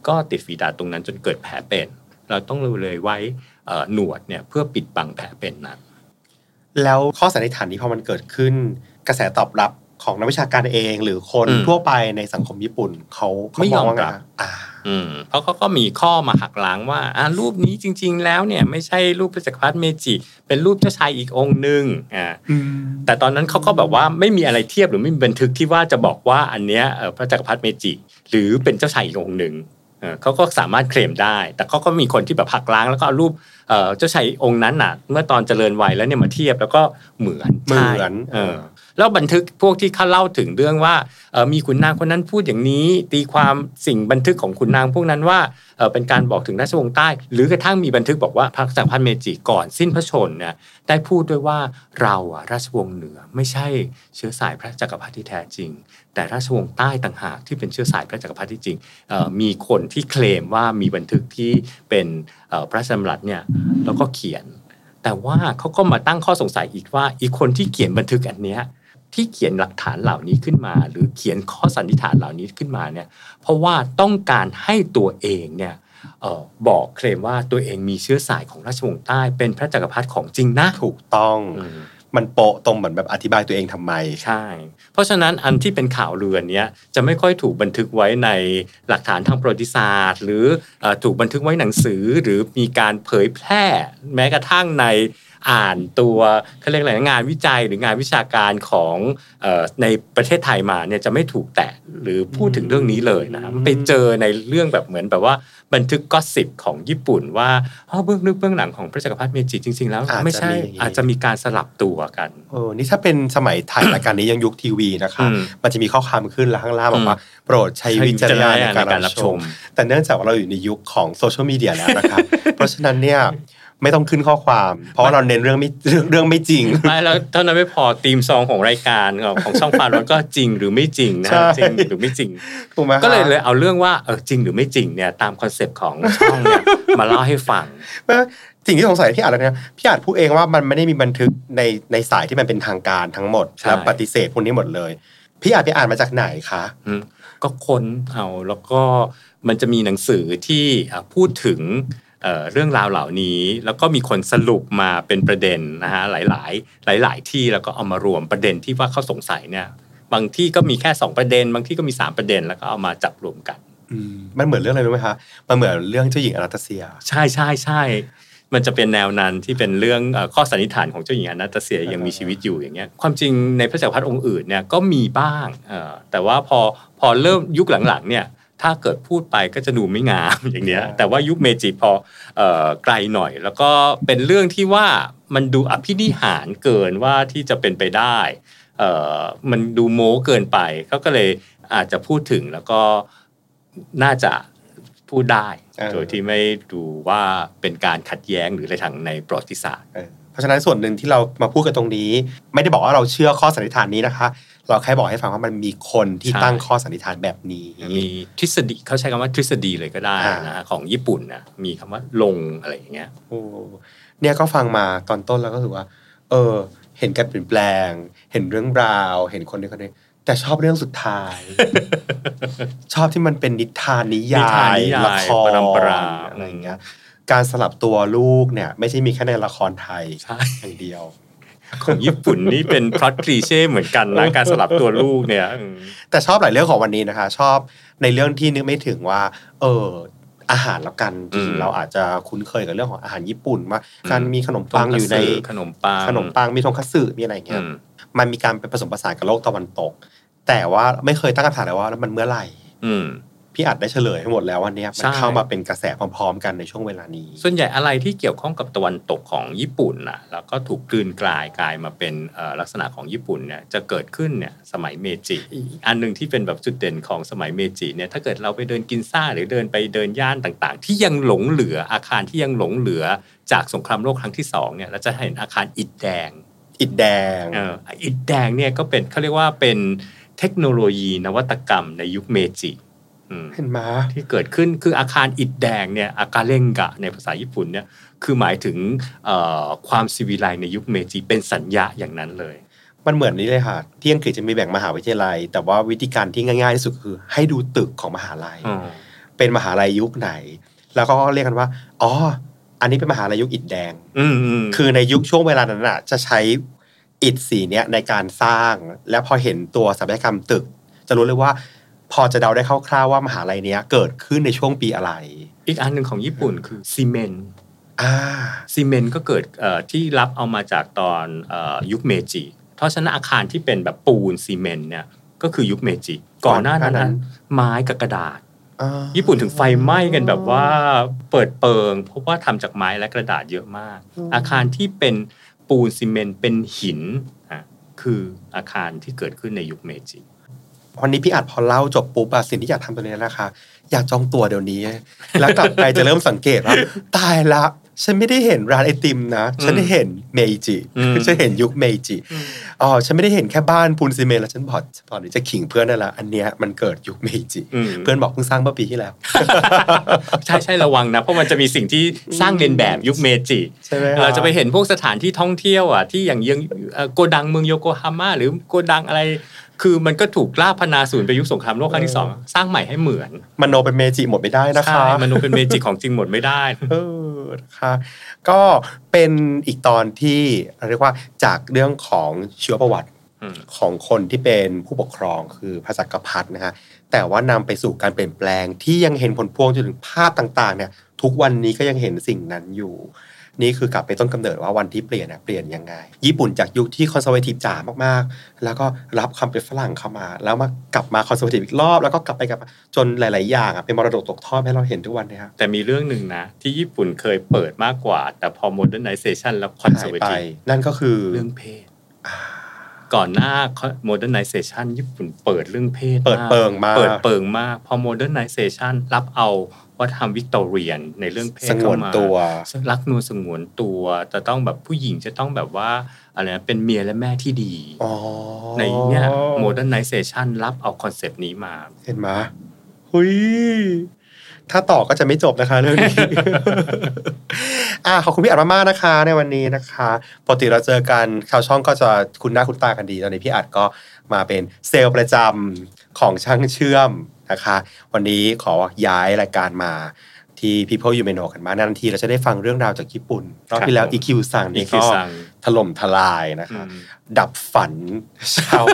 ก็ติดฝีดาษตรงนั้นจนเกิดแผลเป็น เราต้องเลยไว้เอ่อ หนวดเนี่ยเพื่อปิดบังแผลเป็นนั้นแล้วข้อสันนิษฐานนี้พอมันเกิดขึ้น กระแสตอบรับของนักวิชาการเอง หรือคนอืมทั่วไปในสังคมญี่ปุ่นเขาเขาไม่ยอมว่าไงรับอ่าอืมเพราะเขาก็มีข้อมาหักล้างว่าอ่ารูปนี้จริง ๆ แล้วเนี่ยไม่ใช่รูปพระจักรพรรดิเมจิ เป็นรูปเจ้าชายอีกองค์หนึ่งอ่าแต่ตอนนั้นเขาก็แบบว่าไม่มีอะไรเทียบหรือไม่มีบันทึกที่ว่าจะบอกว่าอันเนี้ยเอ่อพระจักรพรรดิเมจิ หรือเป็นเจ้าชายอีกองค์หนึ่ง เออเขาก็สามารถเคลมได้ แต่เขาก็มีคนที่แบบหักล้างแล้วก็เอารูปเอ่อเจ้าชายองค์นั้นน่ะ เมื่อตอนเจริญวัยแล้วเนี่ยมาเทียบแล้วก็เหมือนเหมือนใช่เออแล้วบันทึกพวกที่เขาเล่าถึงเรื่องว่าเอ่อมีขุนนางคนนั้นพูดอย่างนี้ ตีความสิ่งบันทึกของขุนนางพวกนั้นว่าเอ่อเป็นการบอกถึงราชวงศ์ใต้ หรือกระทั่งมีบันทึกบอกว่าพระจักรพรรดิเมจิก่อนสิ้นพระชนม์เนี่ยได้พูดด้วยว่าเราอะราชวงศ์เหนือไม่ใช่เชื้อสายพระจักรพรรดิที่แท้จริง แต่ราชวงศ์ใต้ต่างหากที่เป็นเชื้อสายพระจักรพรรดิที่จริงเอ่อมีคนที่เคลมว่ามีบันทึกที่เป็นเอ่อพระราชดำรัสเนี่ยแล้วก็เขียน แต่ว่าเขาก็มาตั้งข้อสงสัยอีกว่าอีกคนที่เขียนบันทึกอันเนี้ยที่เขียนหลักฐานเหล่านี้ขึ้นมา หรือเขียนข้อสันนิษฐานเหล่านี้ขึ้นมาเนี่ยเพราะว่าต้องการให้ตัวเองเนี่ยเออบอกเคลมว่าตัวเองมีเชื้อสายของราชวงศ์ใต้ เป็นพระจักรพรรดิของจริงนะถูกต้องอื มันโปะตรงเหมือนแบบอธิบายตัวเองทำไม ใช่ เพราะฉะนั้นอันที่เป็นข่าวเรือนเนี้ยจะไม่ค่อยถูกบันทึกไว้ในหลักฐานทางประวัติศาสตร์ หรือถูกบันทึกไว้หนังสือหรือมีการเผยแพร่ แม้กระทั่งใน อ่านตัวเขาเรียกอะไรนะงานวิจัยหรืองานวิชาการของเออในประเทศไทยมาเนี่ยจะไม่ถูกแตะหรือพูดถึงเรื่องนี้เลยนะครับไปเจอในเรื่องแบบเหมือนแบบว่าบันทึกก็สิบของญี่ปุ่นว่าอ๋อเบื้องลึกเบื้องหลังของพระจักรพรรดิเมจิจริง ๆ แล้วอาจจะไม่ใช่มีอย่างนี้อาจจะมีการสลับตัวกันเออนี่ถ้าเป็นสมัยถ่ายรายการนี้ยังยุคทีวีนะคะอืมมันจะมีข้อความขึ้นแล้วข้างล่างบอกว่าโปรดใช้วิจารณญาณในการรับชม แต่เนื่องจากว่าเราอยู่ในยุคของโซเชียลมีเดียแล้วนะครับเพราะฉะนั้นเนี่ย ไม่ต้องขึ้นข้อความ เพราะว่าเราเน้นเรื่องไม่เรื่องเรื่องไม่จริงไม่แล้วเท่านั้นไม่พอทีมซองของรายการของช่องฟารอนก็จริงหรือไม่จริงนะใช่จริงหรือไม่จริงถูกไหมคะก็เลยเลยเอาเรื่องว่าเออจริงหรือไม่จริงเนี่ยตามคอนเซปต์ของช่องเนี่ยมาเล่าให้ฟังเพราะสิ่งที่สงสัยพี่อาจเนี่ยพี่อาจพูดเองว่ามันไม่ได้มีบันทึกในในสายที่มันเป็นทางการทั้งหมดใช่และปฏิเสธพวกนี้หมดเลย พี่อาจไปอ่านมาจากไหนคะอืมก็ค้นเอาแล้วก็มันจะมีหนังสือที่อะพูดถึง เอ่อเรื่องราวเหล่านี้ แล้วก็มีคนสรุปมาเป็นประเด็นนะฮะหลาย ๆ หลาย ๆ ที่แล้วก็เอามารวมประเด็นที่ว่าเขาสงสัยเนี่ยบางที่ก็มีแค่ 2 ประเด็น บางที่ก็มี 3 ประเด็นแล้วก็เอามาจับรวมกันมันเหมือนเรื่องอะไรรู้ไหมคะมันเหมือนเรื่องเจ้าหญิงอนาตาเซีย ใช่ใช่ใช่มันจะเป็นแนวนั้นที่เป็นเรื่องเอ่อข้อสันนิษฐานของเจ้าหญิงอนาตาเซียยังมีชีวิตอยู่อย่างเงี้ยความจริงในพระจักรพรรดิองค์อื่นเนี่ยก็มีบ้างเอ่อแต่ว่าพอพอเริ่มยุคหลังๆเนี่ย ถ้าเกิดพูดไปก็จะดูไม่งามอย่างเนี้ย แต่ว่ายุคเมจิพอเอ่อไกลหน่อย แล้วก็เป็นเรื่องที่ว่ามันดูอภินิหารเกินว่าที่จะเป็นไปได้เอ่อมันดูโม้เกินไปเขาก็เลยอาจจะพูดถึงแล้วก็น่าจะพูดได้เออโดยที่ไม่ดูว่าเป็นการขัดแย้งหรืออะไรทางในประวัติศาสตร์เออเพราะฉะนั้นส่วนหนึ่งที่เรามาพูดกันตรงนี้ ไม่ได้บอกว่าเราเชื่อข้อสันนิษฐานนี้นะคะ เราแค่บอกให้ฟังว่ามันมีคนที่ใช่ตั้งข้อสันนิษฐานแบบนี้ มีทฤษฎีเขาใช้คำว่าทฤษฎีเลยก็ได้อ่านะของญี่ปุ่นนะมีคำว่าลงอะไรอย่างเงี้ยโอ้เนี่ยก็ฟังมาตอนต้นแล้วก็รู้สึกว่า เออ เห็นการเปลี่ยนแปลง เห็นเรื่องราว เห็นคนนี้คนนี้แต่ชอบเรื่องสุดท้าย ชอบที่มันเป็นนิทานนิยนิทานายนิยายละครปรำปราอะไรอย่างเงี้ยการสลับตัวลูกเนี่ย ไม่ใช่มีแค่ในละครไทยใช่อย่างเดียว ของญี่ปุ่นนี่เป็นพล็อตคลีเช่เหมือนกันนะการสลับตัวลูกเนี่ยอืมแต่ชอบหลายเรื่องของวันนี้นะคะ ชอบในเรื่องที่นึกไม่ถึงว่า เอออาหารแล้วกันจริงๆเราอาจจะคุ้นเคยกับเรื่องของอาหารญี่ปุ่นว่าการมีขนมปังอยู่ในขนมปังขนมปังมีทงคัตสึมีอะไรอย่างเงี้อืยมมันมีการไปผสมผสานกับโลกตะวันตก แต่ว่าไม่เคยตั้งคำถามเลยว่าแล้วมันเมื่อไหร่อืม พี่อัดได้เฉลยให้หมดแล้ววันเนี้ยมันใช่เข้ามาเป็นกระแสพร้อมๆ กันในช่วงเวลานี้ ส่วนใหญ่อะไรที่เกี่ยวข้องกับตะวันตกของญี่ปุ่นน่ะแล้วก็ถูกกลืนกลายกลายมาเป็นเอ่อลักษณะของญี่ปุ่นเนี่ยจะเกิดขึ้นเนี่ยสมัยเมจิอีกอันหนึ่งที่เป็นแบบจุดเด่นของสมัยเมจิเนี่ยถ้าเกิดเราไปเดินกินซ่าหรือเดินไปเดินย่านต่างๆ ที่ยังหลงเหลืออาคารที่ยังหลงเหลือจากสงครามโลกครั้งที่สองเนี่ยเราจะเห็นอาคารอิฐแดง อิฐแดงเอ่ออิฐแดงเนี่ยก็เป็นเขาเรียกว่าเป็นเทคโนโลยีนวัตกรรมในยุคเมจิอืม เห็นไหมที่เกิดขึ้นคืออาคารอิฐแดงเนี่ยอาการเร่งกะในภาษาญี่ปุ่นเนี่ยคือหมายถึงเอ่อความศิวิไลซ์ในยุคเมจิเป็นสัญลักษณ์อย่างนั้นเลย มันเหมือนนี้เลยค่ะ ที่อังกฤษจะมีแบ่งมหาวิทยาลัย แต่ว่าวิธีการที่ง่ายๆที่สุดคือ ให้ดูตึกของมหาลัย เป็นมหาลัยยุคไหน แล้วก็เรียกกันว่าอ๋ออันนี้เป็นมหาลัยยุคอิฐแดงอืมอืมคือในยุคช่วงเวลานั้นน่ะจะใช้อิฐสีเนี้ยในการสร้าง แล้วพอเห็นตัวสถาปัตยกรรมตึก จะรู้เลยว่า พอจะเดาได้คร่าวๆว่ามหาลัยเนี้ยเกิดขึ้นในช่วงปีอะไร อีกอันหนึ่งของญี่ปุ่นคือซีเมนต์อ่าซีเมนต์ก็เกิดเอ่อที่รับเอามาจากตอนเอ่อยุคเมจิ เพราะฉะนั้นอาคารที่เป็นแบบปูนซีเมนต์เนี่ยก็คือยุคเมจิ ก่อนหน้านั้นก่อนหน้านั้นะนไม้กับกระดาษอ่าญี่ปุ่นถึงไฟไหม้กันแบบว่าเปิดเปิงเพราะว่าทำจากไม้และกระดาษเยอะมาก อาคารที่เป็นปูนซีเมนต์เป็นหินอะคืออาคารที่เกิดขึ้นในยุคเมจิ วันนี้พี่อัดพอเล่าจบปุ๊บอะสิ่งที่อยากทำตัวนี้นะคะ อยากจองตัวเดี๋ยวนี้ แล้วกลับไปจะเริ่มสังเกตว่าตายละฉันไม่ได้เห็นร้านไอติมนะ ฉันได้เห็นเมจิอืมฉันเห็นยุคเมจิอ๋อฉันไม่ได้เห็นแค่บ้านปูนซีเมนต์แล้วฉันบอกตอนนี้จะขิงเพื่อนได้ละอันเนี้ยมันเกิดยุคเมจิอืมเพื่อนบอกเพิ่งสร้างเมื่อปีที่แล้ว ใช่ใช่ระวังนะ เพราะมันจะมีสิ่งที่สร้างเลียนแบบยุคเมจิใช่ไหมเราจะไปเห็นพวกสถานที่ท่องเที่ยวอะที่อย่างยังเอ่อโกดังเมืองโยโกฮาม่าหรือโกดังอะไรคือมันก็ถูกล่าพนาศูนย์ไปยุคสงครามโลกครั้งที่สองสร้างใหม่ให้เหมือนมโนเป็นเมจิหมดไม่ได้นะคะใช่มนุษย์เป็นเมจิของจริงหมดไม่ได้เออนะคะก็เป็นอีกตอนที่เรียกว่าจากเรื่องของชีวประวัติอืมของคนที่เป็นผู้ปกครองคือพระจักรพรรดินะฮะแต่ว่านำไปสู่การเปลี่ยนแปลงที่ยังเห็นผลพวงจนถึงภาพต่างๆเนี่ยทุกวันนี้ก็ยังเห็นสิ่งนั้นอยู่ นี่คือกลับไปต้นกำเนิดว่าวันที่เปลี่ยนเนี่ยเปลี่ยนยังไง ญี่ปุ่นจากยุคที่คอนเซอร์เวทีฟจ๋ามากๆ แล้วก็รับความเป็นฝรั่งเข้ามา แล้วมากลับมา conservative อีกรอบ แล้วก็กลับไปกลับมาจนหลาย ๆ อย่างอะเป็นมรดกตกทอดให้เราเห็นทุกวันเนี้ยครับแต่มีเรื่องหนึ่งนะ ที่ญี่ปุ่นเคยเปิดมากกว่า แต่พอ modernization แล้วหาย conservative นั่นก็คือเรื่องเพศก่อนหน้า modernization ญี่ปุ่นเปิดเรื่องเพศเปิดเปิงมาก เปิดเปิงมาก พอ modernization รับเอา วัฒนธรรมวิกตอเรียนในเรื่องเพศสงวนเข้ามาตัวรักนวลสงวนตัวจะต้องแบบผู้หญิงจะต้องแบบว่าอะไรนะเป็นเมียและแม่ที่ดีอ๋อในเนี่ย modernization รับเอาคอนเซปต์นี้มา เห็นไหมหุยถ้าต่อก็จะไม่จบนะคะเรื่องนี้อ่าขอบคุณพี่อัดมากๆนะคะ ในวันนี้นะคะปกติเราเจอกันชาวช่องก็จะคุ้นหน้าคุ้นตากันดีตอนนี้พี่อัดก็มาเป็นเซลล์ประจำของช่างเชื่อม นะคะ วันนี้ขอย้ายรายการมาที่ People You May Know กันมางนานทีเราจะได้ฟังเรื่องราวจากญี่ปุ่นรอบที่แล้วผม EQ สั่งนี่ EQ ก็สั่งถล่มทลายนะคะอืมดับฝันชาว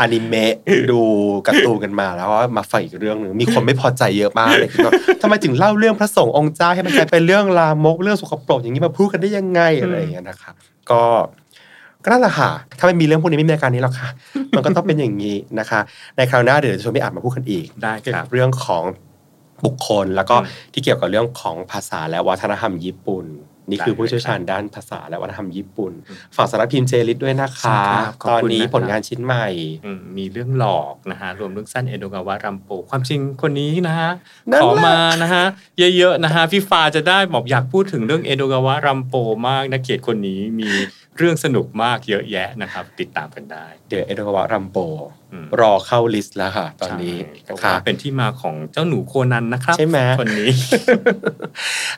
อนิเมะดูการ์ตูนกันมาแล้วก็มาฟังอีกเรื่องหนึ่งมีคนไม่พอใจเยอะมากเลยคิดว่าทำไมถึงเล่าเรื่องพระสงฆ์องค์เจ้าให้มันกลายเป็นเรื่องลามกเรื่องสกปรกอย่างนี้มาพูดกันได้ยังไงอะไรอย่างเงี้ยนะครับก็ ก็นั่นแหละค่ะ ถ้าไม่มีเรื่องพวกนี้ไม่มีรายการนี้หรอกค่ะ มันก็ต้องเป็นอย่างนี้นะคะ ในคราวหน้าเดี๋ยวจะชวนพี่อ่านมาพูดกันอีกได้เกี่ยวครักับบเรื่องของบุคคลแล้วก็อืมที่เกี่ยวกับเรื่องของภาษาและวัฒนธรรมญี่ปุ่น นี่คือได้เลยผู้เชี่ยวชาญด้านภาษาและวัฒนธรรมญี่ปุ่น ฝากสารบพิมพ์เจลิตด้วยนะคะครับขอบตอนคุณนี้นะครับผลงานชิ้นใหม่อืมมีเรื่องหลอกนะฮะรวมเรื่องสั้นเอโดกาวะรัมโป ความจริงคนนี้นะฮะนั่นขอแหละมานะฮะเยอะๆนะฮะพี่ฟ้าจะได้บอกอยากพูดถึงเรื่องเอโดกาวะรัมโปมากนักเขียนคนนี้มี เรื่องสนุกมากเยอะแยะนะครับ ติดตามกันได้ เดี๋ยวเอโดกาวะรัมโปอืมรอเข้า list แล้วค่ะ ตอนนี้ใช่นะเพราะคะว่าเป็นที่มาของเจ้าหนูโคนันนะครับ ใช่ไหมคนนี้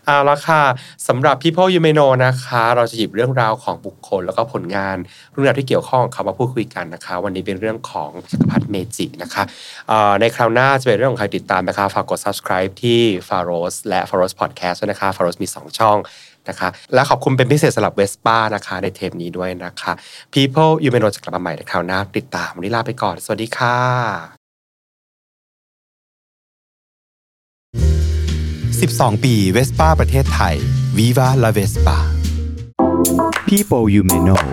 เอาละค่ะสำหรับ People You May Know นะคะ เราจะหยิบเรื่องราวของบุคคล แล้วก็ผลงานเรื่องราวที่เกี่ยวข้องกับเขามาพูดคุยกันนะคะ วันนี้เป็นเรื่องของจักรพรรดิเมจินะคะเอ่อในคราวหน้าจะเป็นเรื่องของใครติดตามนะคะฝากกด subscribe ที่ f a r o s และ f a r o s Podcast ด้วยนะคะ f a r o s มี 2 ช่อง นะคะ และขอบคุณเป็นพิเศษสำหรับ Vespa นะคะ ในเทปนี้ด้วยนะคะ People You May Know จะกลับมาใหม่ในคราวหน้าติดตามวันนี้ลาไปก่อน สวัสดีค่ะ 12 ปีเวสป้าประเทศไทย Viva la Vespa People you may know